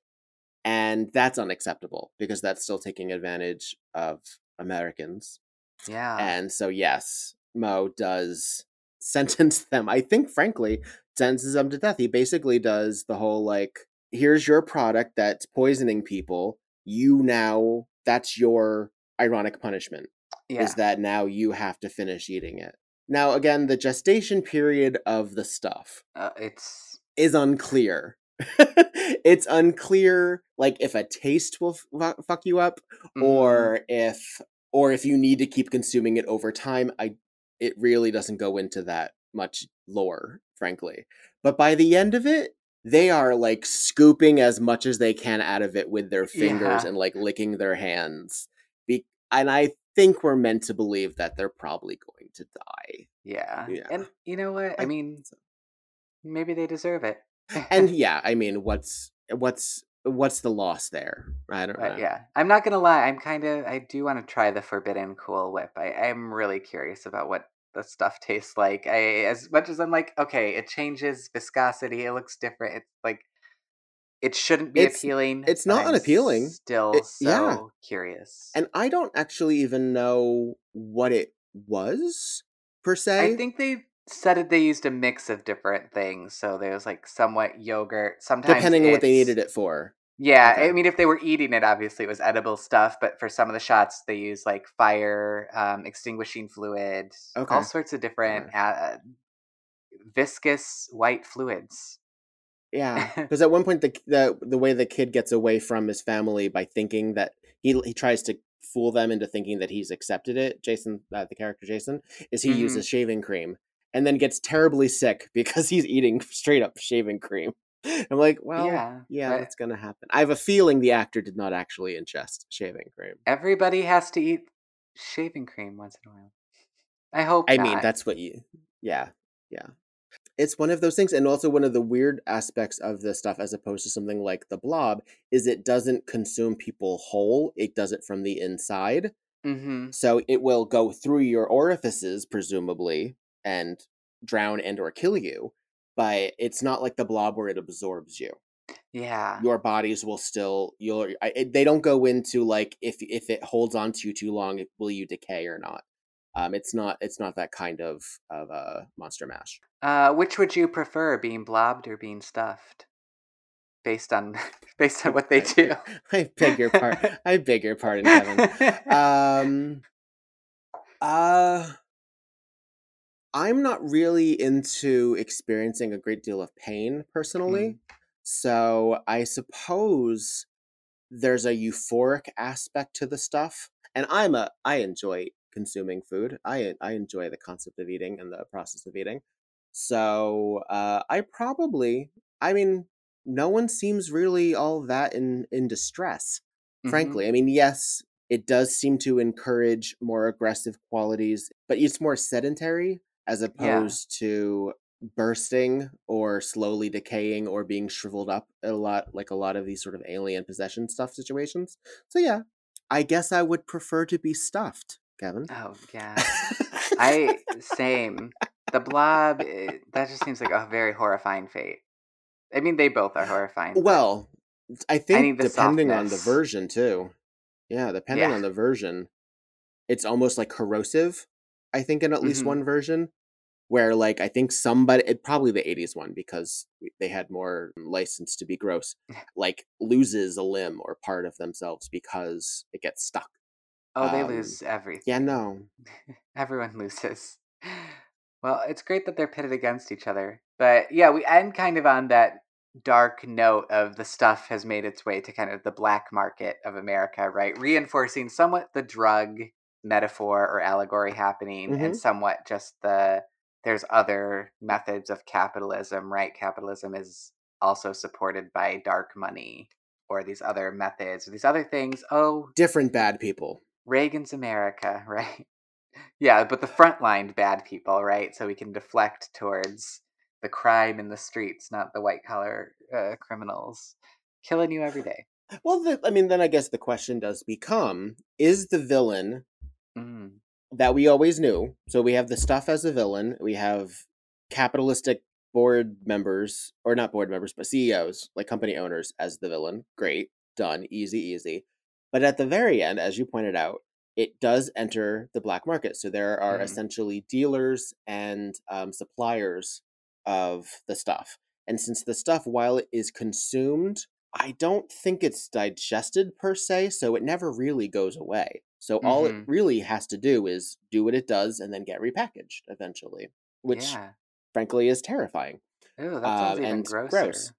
and that's unacceptable because that's still taking advantage of americans yeah. and so yes mo does (laughs) sentence them i think frankly sentences them to death he basically does the whole like here's your product that's poisoning people you now that's your ironic punishment yeah. is that now you have to finish eating it now again the gestation period of the stuff Uh, it's is unclear. (laughs) it's unclear, like if a taste will f- fuck you up, mhm. or if or if you need to keep consuming it over time. I it really doesn't go into that much lore, frankly. But by the end of it, they are like scooping as much as they can out of it with their fingers Yeah. and like licking their hands. Be- and I think we're meant to believe that they're probably going to die. yeah. Yeah. And you know what? I, I mean, maybe they deserve it. and (laughs) yeah, I mean, what's what's what's the loss there? I don't know. Yeah, I'm not gonna lie. I'm kind of. I do want to try the Forbidden Cool Whip. I I'm really curious about what the stuff tastes like. I as much as I'm like, okay, it changes viscosity. It looks different. It's like it shouldn't be It's- appealing. it's not I'm unappealing. Still, It- so yeah. curious. And I don't actually even know what it was per se. I think they said it. They used a mix of different things. So there was like somewhat yogurt. Sometimes depending on what they needed it for. Yeah, Okay. I mean, if they were eating it, obviously it was edible stuff. But for some of the shots, they use like fire um, extinguishing fluid, Okay. all sorts of different uh, viscous white fluids. Yeah, (laughs) because at one point the the the way the kid gets away from his family by thinking that he he tries to fool them into thinking that he's accepted it. Jason, uh, the character Jason, is he Mhm. uses shaving cream and then gets terribly sick (laughs) because he's eating straight up shaving cream. (laughs) I'm like, well, yeah, yeah, but that's gonna happen. I have a feeling the actor did not actually ingest shaving cream. everybody has to eat shaving cream once in a while. I hope I not. mean, that's what you. Yeah, yeah. It's one of those things, and also one of the weird aspects of this stuff, as opposed to something like the Blob, is it doesn't consume people whole. It does it from the inside, hmm so it will go through your orifices, presumably, and drown and or kill you. But it's not like the Blob where it absorbs you. Yeah. Your bodies will still. You'll. I, they don't go into like if if it holds on to you too long, will you decay or not? Um, it's not. It's not that kind of of uh, monster mash. Uh, which would you prefer, being blobbed or being stuffed? Based on (laughs) based on what they do. I beg your pardon. I beg your pardon, Kevin. (laughs) Um, uh, I'm not really into experiencing a great deal of pain personally. So I suppose there's a euphoric aspect to the stuff. And I'm a I enjoy consuming food. I I enjoy the concept of eating and the process of eating. So uh I probably I mean no one seems really all that in in distress Mhm. frankly. I mean, yes, it does seem to encourage more aggressive qualities, but it's more sedentary as opposed to bursting or slowly decaying or being shriveled up a lot like a lot of these sort of alien possession stuff situations. So yeah, I guess I would prefer to be stuffed, Kevin. Oh yeah. (laughs) I same. The blob. eh, that just seems like a very horrifying fate. I mean, they both are horrifying. well, I think the depending on the version too. Yeah, depending Yeah. on the version, it's almost like corrosive. I think in at least Mhm. one version, where like I think somebody, it, probably the '80s one because they had more license to be gross, (laughs) like loses a limb or part of themselves because it gets stuck. oh, they um, lose everything. Yeah, no, (laughs) Everyone loses. (sighs) Well, it's great that they're pitted against each other. But yeah, we end kind of on that dark note of the stuff has made its way to kind of the black market of America, right? Reinforcing somewhat the drug metaphor or allegory happening and somewhat just the there's other methods of capitalism, right? Capitalism is also supported by dark money or these other methods or these other things. Oh, different bad people. Reagan's America, (laughs) right? Yeah, but the frontline bad people, right? So we can deflect towards the crime in the streets, not the white collar uh, criminals killing you every day. Well, the, I mean, then I guess the question does become: Is the villain. That we always knew. So we have the stuff as a villain. We have capitalistic board members, or not board members, but CEOs, like company owners, as the villain. Great, done, easy, easy. But at the very end, as you pointed out, it does enter the black market. So there are Mhm. essentially dealers and um, suppliers of the stuff. And since the stuff, while it is consumed, I don't think it's digested per se, so it never really goes away. So all it Mhm. really has to do is do what it does and then get repackaged eventually, which yeah. frankly is terrifying. Ooh, that uh, sounds even and grosser. gross.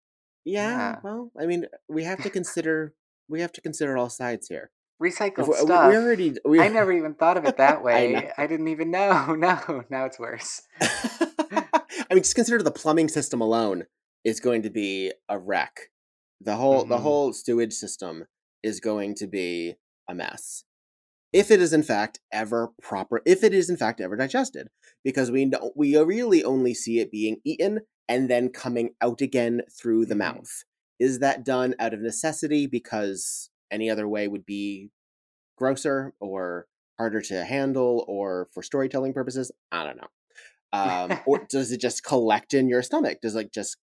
Yeah, Yeah. well, I mean, we have to consider we have to consider all sides here. Recycled we, stuff. we already we, I never even thought of it that (laughs) way. know. I, didn't even know. (laughs) No, now it's worse. (laughs) I mean, just consider the plumbing system alone is going to be a wreck. The whole the Mhm. whole sewage system is going to be a mess. If it is in fact ever proper, if it is in fact ever digested, because we know we really only see it being eaten and then coming out again through the Mhm. mouth. Is that done out of necessity because any other way would be grosser or harder to handle or for storytelling purposes? I don't know. Um, or (laughs) does it just collect in your stomach? Does it like just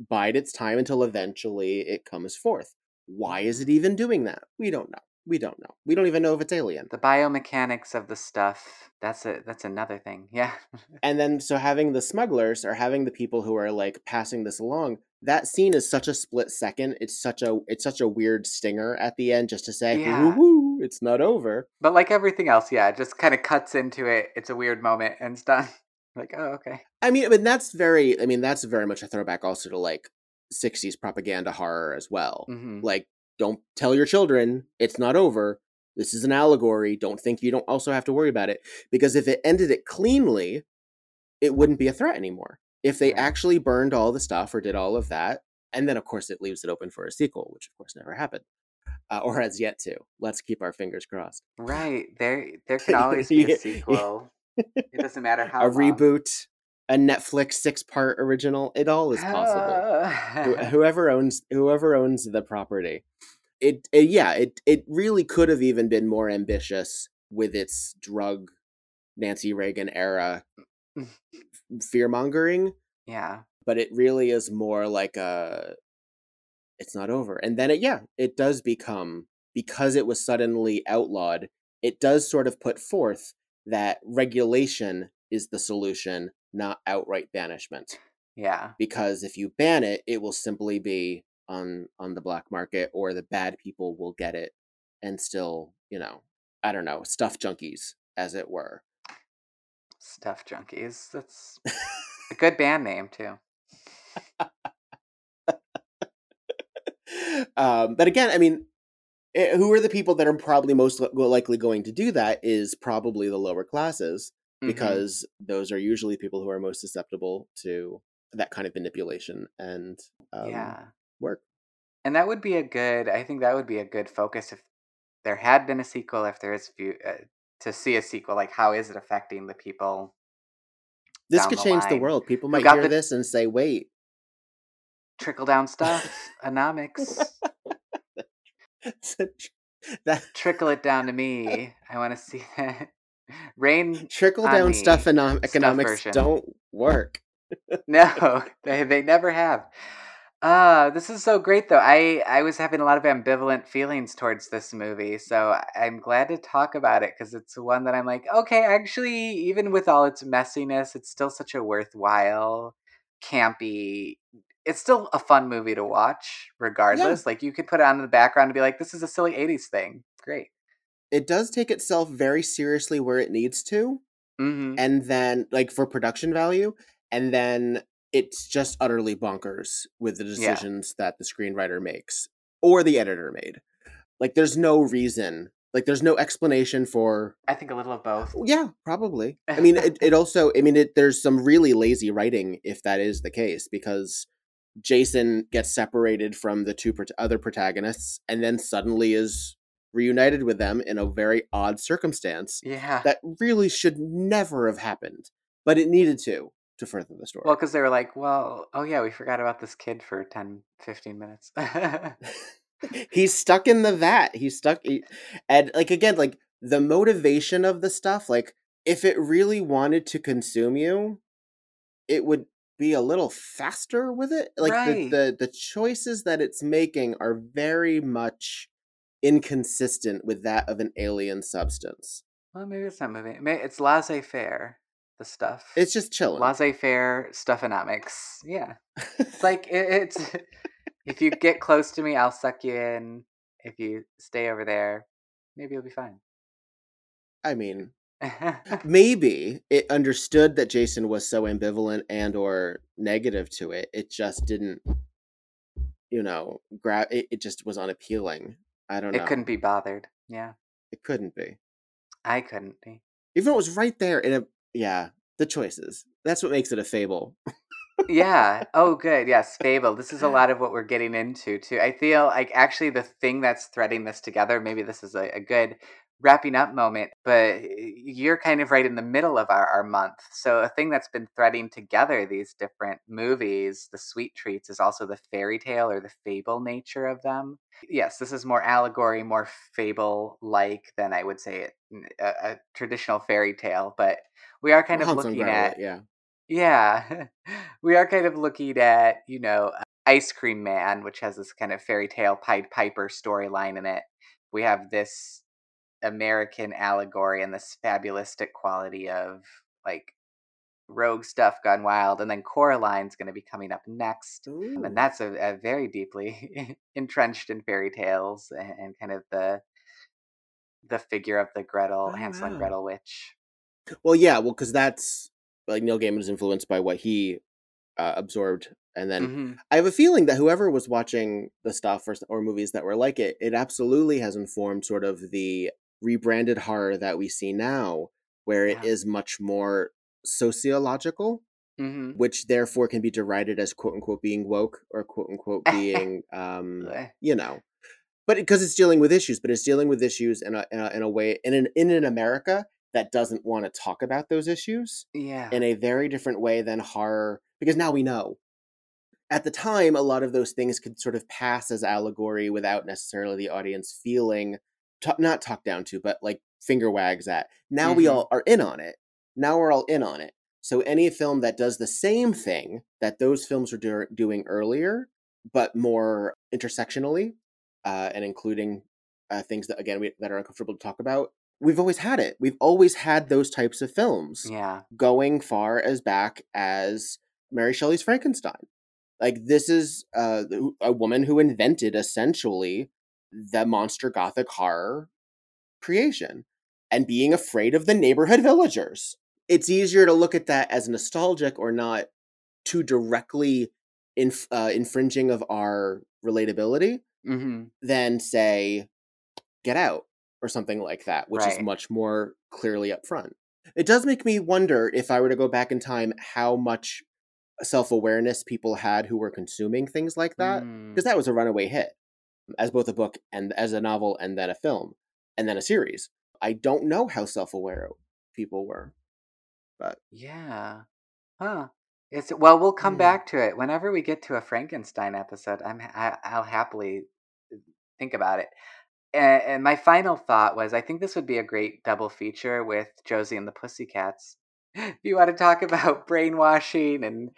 bide its time until eventually it comes forth? Why is it even doing that? We don't know. We don't know. We don't even know if it's alien. The biomechanics of the stuff. That's a that's another thing. Yeah. (laughs) And then so having the smugglers or having the people who are like passing this along, that scene is such a split second. It's such a it's such a weird stinger at the end just to say, Yeah. woo, woo, it's not over. But like everything else, yeah, it just kind of cuts into it. It's a weird moment and it's (laughs) done. Like, oh, okay. I mean, but that's very. I mean, that's very much a throwback also to like 60s propaganda horror as well. Mhm. Like, don't tell your children it's not over. This is an allegory. Don't think you don't also have to worry about it. Because if it ended it cleanly, it wouldn't be a threat anymore. If they actually burned all the stuff or did all of that, and then of course it leaves it open for a sequel, which of course never happened. Uh, or has yet to. Let's keep our fingers crossed. Right. There there can (laughs) always be a sequel. It doesn't matter how a long. reboot, a Netflix six-part original. It all is possible. Who- ah. (laughs) whoever owns whoever owns the property it, it yeah it it really could have even been more ambitious with its drug nancy reagan era (laughs) fear mongering yeah. but it really is more like a it's not over and then it yeah it does become because it was suddenly outlawed it does sort of put forth that regulation is the solution not outright banishment Yeah. because if you ban it it will simply be on on the black market or the bad people will get it and still you know i don't know stuff junkies as it were Stuff Junkies. That's a (laughs) good band name too. (laughs) um but again i mean eh, who are the people that are probably most likely going to do that is probably the lower classes Mhm. because those are usually people who are most susceptible to that kind of manipulation and um, yeah. work And that would be a good. I think that would be a good focus if there had been a sequel. If there is few, uh, to see a sequel, like how is it affecting the people? this could the change the world people might hear the- this and say wait Trickle down stuff, (laughs) anomics. that Trickle it down to (laughs) me. I want to see that. Rain. (laughs) trickle down stuff stuff economics version. don't work (laughs) No, (laughs) they they never have. Uh, this is so great though. I I was having a lot of ambivalent feelings towards this movie, so I'm glad to talk about it because it's one that I'm like, okay, actually, even with all its messiness, it's still such a worthwhile, campy. It's still a fun movie to watch, regardless. Like you could put it on in the background and be like, this is a silly '80s thing. Great. It does take itself very seriously where it needs to Mm-hmm. and then like for production value and then it's just utterly bonkers with the Yeah. decisions that the screenwriter makes or the editor made like there's no reason like there's no explanation for I think a little of both. yeah probably (laughs) i mean it, it also i mean it, there's some really lazy writing if that is the case because jason gets separated from the two prot- other protagonists and then suddenly is reunited with them in a very odd circumstance Yeah. that really should never have happened, but it needed to to further the story. Well, because they were like, well, oh yeah, we forgot about this kid for 10, 15 minutes. (laughs) (laughs) He's stuck in the vat. He's stuck, he- and like again, like the motivation of the stuff. Like if it really wanted to consume you, it would be a little faster with it. Like Right. the, the the choices that it's making are very much inconsistent with that of an alien substance. well, maybe it's not moving. May It's laissez faire, the stuff. It's just chilling. laissez faire stuffonomics. Yeah. It's (laughs) like, it, it's, (laughs) if you get close to me, I'll suck you in. If you stay over there, maybe you'll be fine. I mean, (laughs) maybe it understood that Jason was so ambivalent and or negative to it. It just didn't, you know, grab. It, it just was unappealing. I don't know. it couldn't be bothered. Yeah. It couldn't be. I couldn't be. Even though it was right there in a. Yeah, the choices. That's what makes it a fable. yeah. Oh, good. Yes, (laughs) Fable. This is a lot of what we're getting into too. I feel like actually the thing that's threading this together. Maybe this is a, a good wrapping up moment, but you're kind of right in the middle of our, our month. So a thing that's been threading together these different movies, the sweet treats, is also the fairy tale or the fable nature of them. Yes, this is more allegory, more fable like than I would say it a, a traditional fairy tale, but we are kind of Hansel looking at yeah. yeah, (laughs) we are kind of looking at, you know, Ice Cream Man, which has this kind of fairy tale Pied Piper storyline in it. We have this American allegory and this fabulistic quality of like rogue stuff gone wild. And then Coraline's going to be coming up next. Ooh. And that's a, a very deeply (laughs) entrenched in fairy tales and, and kind of the the figure of the Gretel, Oh, Hansel and. Gretel witch. Well, yeah, well, because that's like Neil Gaiman is influenced by what he uh, absorbed. And then hmm I have a feeling that whoever was watching the stuff or, or movies that were like it, it absolutely has informed sort of the rebranded horror that we see now, where it Yeah. is much more sociological, hmm which therefore can be derided as quote unquote being woke or quote unquote (laughs) being, um, you know, but because it's dealing with issues, but it's dealing with issues in a in a, in a way in an in an America that doesn't want to talk about those issues yeah. in a very different way than horror because now we know. At the time, a lot of those things could sort of pass as allegory without necessarily the audience feeling ta- not talked down to, but like finger wags at. Now we Mhm. all are in on it. Now we're all in on it. So any film that does the same thing that those films were do- doing earlier, but more intersectionally, uh, and including uh, things that again we, that are uncomfortable to talk about, we've always had it. We've always had those types of films yeah. going far as back as Mary Shelley's Frankenstein. Like this is uh, a woman who invented essentially the monster gothic horror creation and being afraid of the neighborhood villagers. It's easier to look at that as nostalgic or not too directly inf- uh, infringing of our relatability hmm than say Get Out or something like that, which is much more clearly upfront. It does make me wonder if I were to go back in time, how much self awareness people had who were consuming things like that, Mm. because that was a runaway hit as both a book and as a novel and then a film and then a series. I don't know how self aware people were, but Yeah. Huh. It's well, we'll come Mm. back to it whenever we get to a Frankenstein episode. I'm I, I'll happily think about it. And, and my final thought was, I think this would be a great double feature with Josie and the Pussycats. (laughs) If you want to talk about brainwashing and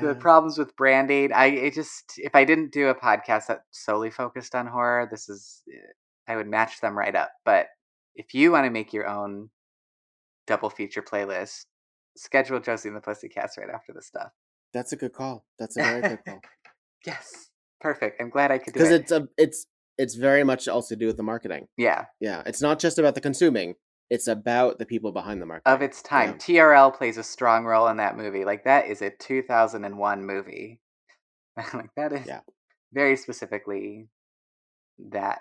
the problems with branding, I it just if I didn't do a podcast that solely focused on horror, this is eh, I would match them right up. But if you want to make your own double feature playlist, schedule Josie and the Pussycats right after this stuff. that's a good call. That's a very good call (laughs) Yes, perfect. I'm glad I could do because it. it's a it's it's very much also to do with the marketing. yeah, Yeah, it's not just about the consuming; it's about the people behind the market of its time. TRL plays a strong role in that movie. Like that is a 2001 movie. (laughs) like that is Yeah. very specifically that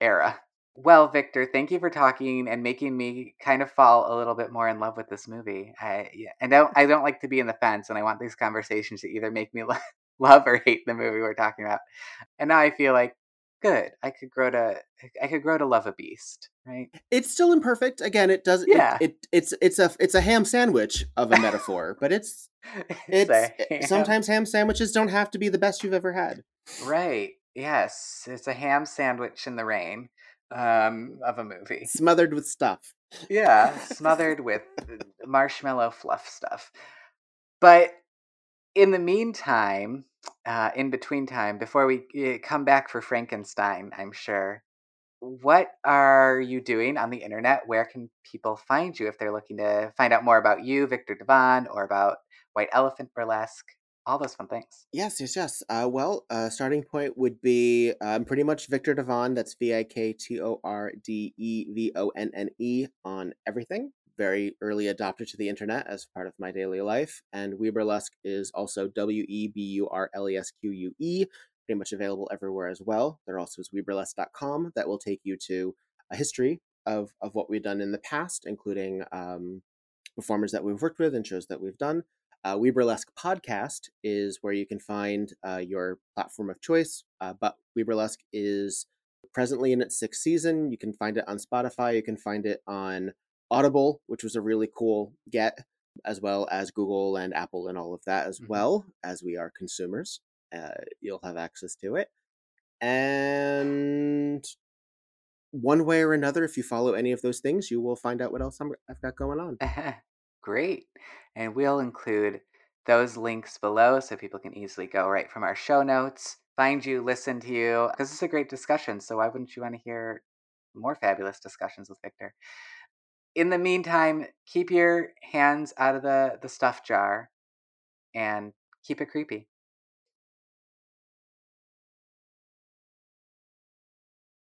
era. Well, Viktor, thank you for talking and making me kind of fall a little bit more in love with this movie. I yeah, I don't I don't like to be in the fence, and I want these conversations to either make me (laughs) lo- love or hate the movie we're talking about. And now I feel like good. I could grow to I could grow to love a beast, right? it's still imperfect. Again, it does. Yeah. It, it it's it's a it's a ham sandwich of a metaphor, but it's (laughs) it's a ham- sometimes ham sandwiches don't have to be the best you've ever had. right. Yes, it's a ham sandwich in the rain um, of a movie. Smothered with stuff. Yeah, smothered with marshmallow fluff stuff. But in the meantime, uh, in between time, before we uh, come back for Frankenstein, I'm sure, what are you doing on the internet? Where can people find you if they're looking to find out more about you, Viktor Devonne, or about White Elephant Burlesque? All those fun things. Yes, yes, yes. Uh, well, uh, starting point would be um, pretty much Viktor Devonne. That's V I K T O R D E V O N N E on everything. Very early adopter to the internet as part of my daily life. And Weburlesque is also W E B U R L E S Q U E, pretty much available everywhere as well. There also is Weburlesque.com that will take you to a history of, of what we've done in the past, including um, performers that we've worked with and shows that we've done. Uh, podcast is where you can find uh, your platform of choice. Uh, but We Burlesque is presently in its sixth season. You can find it on Spotify. You can find it on Audible, which was a really cool get, as well as Google and Apple and all of that as Mhm. well, as we are consumers. Uh, you'll have access to it. And one way or another, if you follow any of those things, you will find out what else I'm, I've got going on. Great. And we'll include those links below so people can easily go right from our show notes, find you, listen to you, because it's a great discussion. So why wouldn't you want to hear more fabulous discussions with Viktor? In the meantime, keep your hands out of the, the stuff jar and keep it creepy.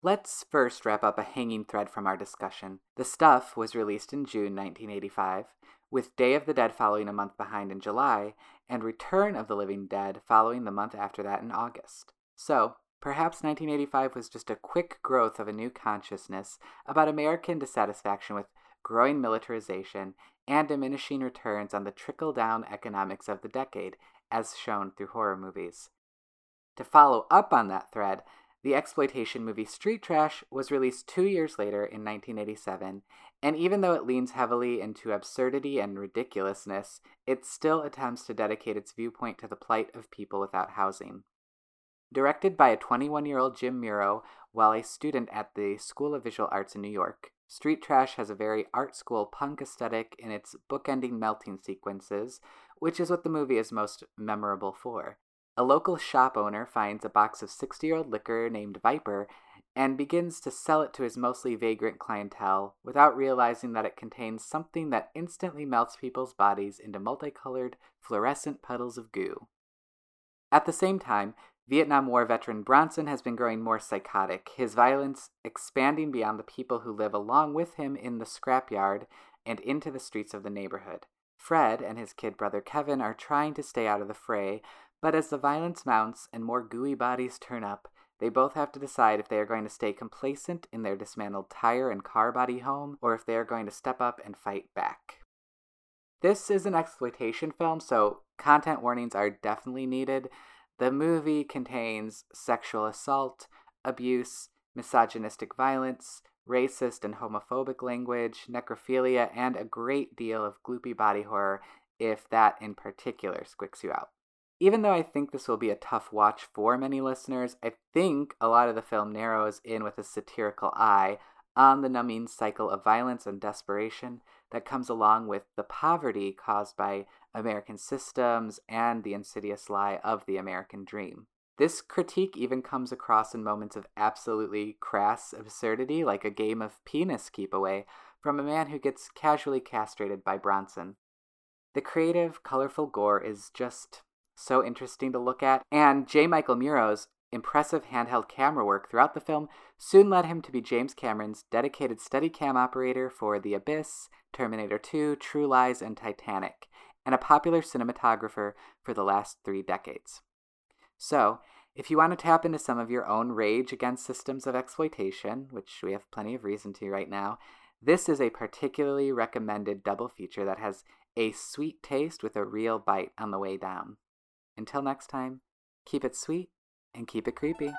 Let's first wrap up a hanging thread from our discussion. The Stuff was released in June 1985, with Day of the Dead following a month behind in July, and Return of the Living Dead following the month after that in August. So, perhaps 1985 was just a quick growth of a new consciousness about American dissatisfaction with growing militarization and diminishing returns on the trickle down economics of the decade, as shown through horror movies. To follow up on that thread, the exploitation movie Street Trash was released two years later in 1987, and even though it leans heavily into absurdity and ridiculousness, it still attempts to dedicate its viewpoint to the plight of people without housing. Directed by a 21 year old Jim Muro while a student at the School of Visual Arts in New York, Street Trash has a very art school punk aesthetic in its bookending melting sequences, which is what the movie is most memorable for. A local shop owner finds a box of 60 year old liquor named Viper and begins to sell it to his mostly vagrant clientele without realizing that it contains something that instantly melts people's bodies into multicolored, fluorescent puddles of goo. At the same time, Vietnam War veteran Bronson has been growing more psychotic, his violence expanding beyond the people who live along with him in the scrapyard and into the streets of the neighborhood. Fred and his kid brother Kevin are trying to stay out of the fray, but as the violence mounts and more gooey bodies turn up, they both have to decide if they are going to stay complacent in their dismantled tire and car body home, or if they are going to step up and fight back. This is an exploitation film, so content warnings are definitely needed. The movie contains sexual assault, abuse, misogynistic violence, racist and homophobic language, necrophilia, and a great deal of gloopy body horror, if that in particular squicks you out. Even though I think this will be a tough watch for many listeners, I think a lot of the film narrows in with a satirical eye on the numbing cycle of violence and desperation that comes along with the poverty caused by American systems and the insidious lie of the American dream. This critique even comes across in moments of absolutely crass absurdity, like a game of penis keep away from a man who gets casually castrated by Bronson. The creative, colorful gore is just so interesting to look at, and J. Michael Muro's impressive handheld camera work throughout the film soon led him to be James Cameron's dedicated Steadicam operator for The Abyss, Terminator 2, True Lies, and Titanic, and a popular cinematographer for the last three decades. So, if you want to tap into some of your own rage against systems of exploitation, which we have plenty of reason to right now, this is a particularly recommended double feature that has a sweet taste with a real bite on the way down. Until next time, keep it sweet and keep it creepy.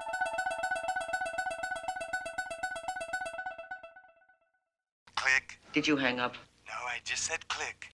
Click. Did you hang up? No, I just said click.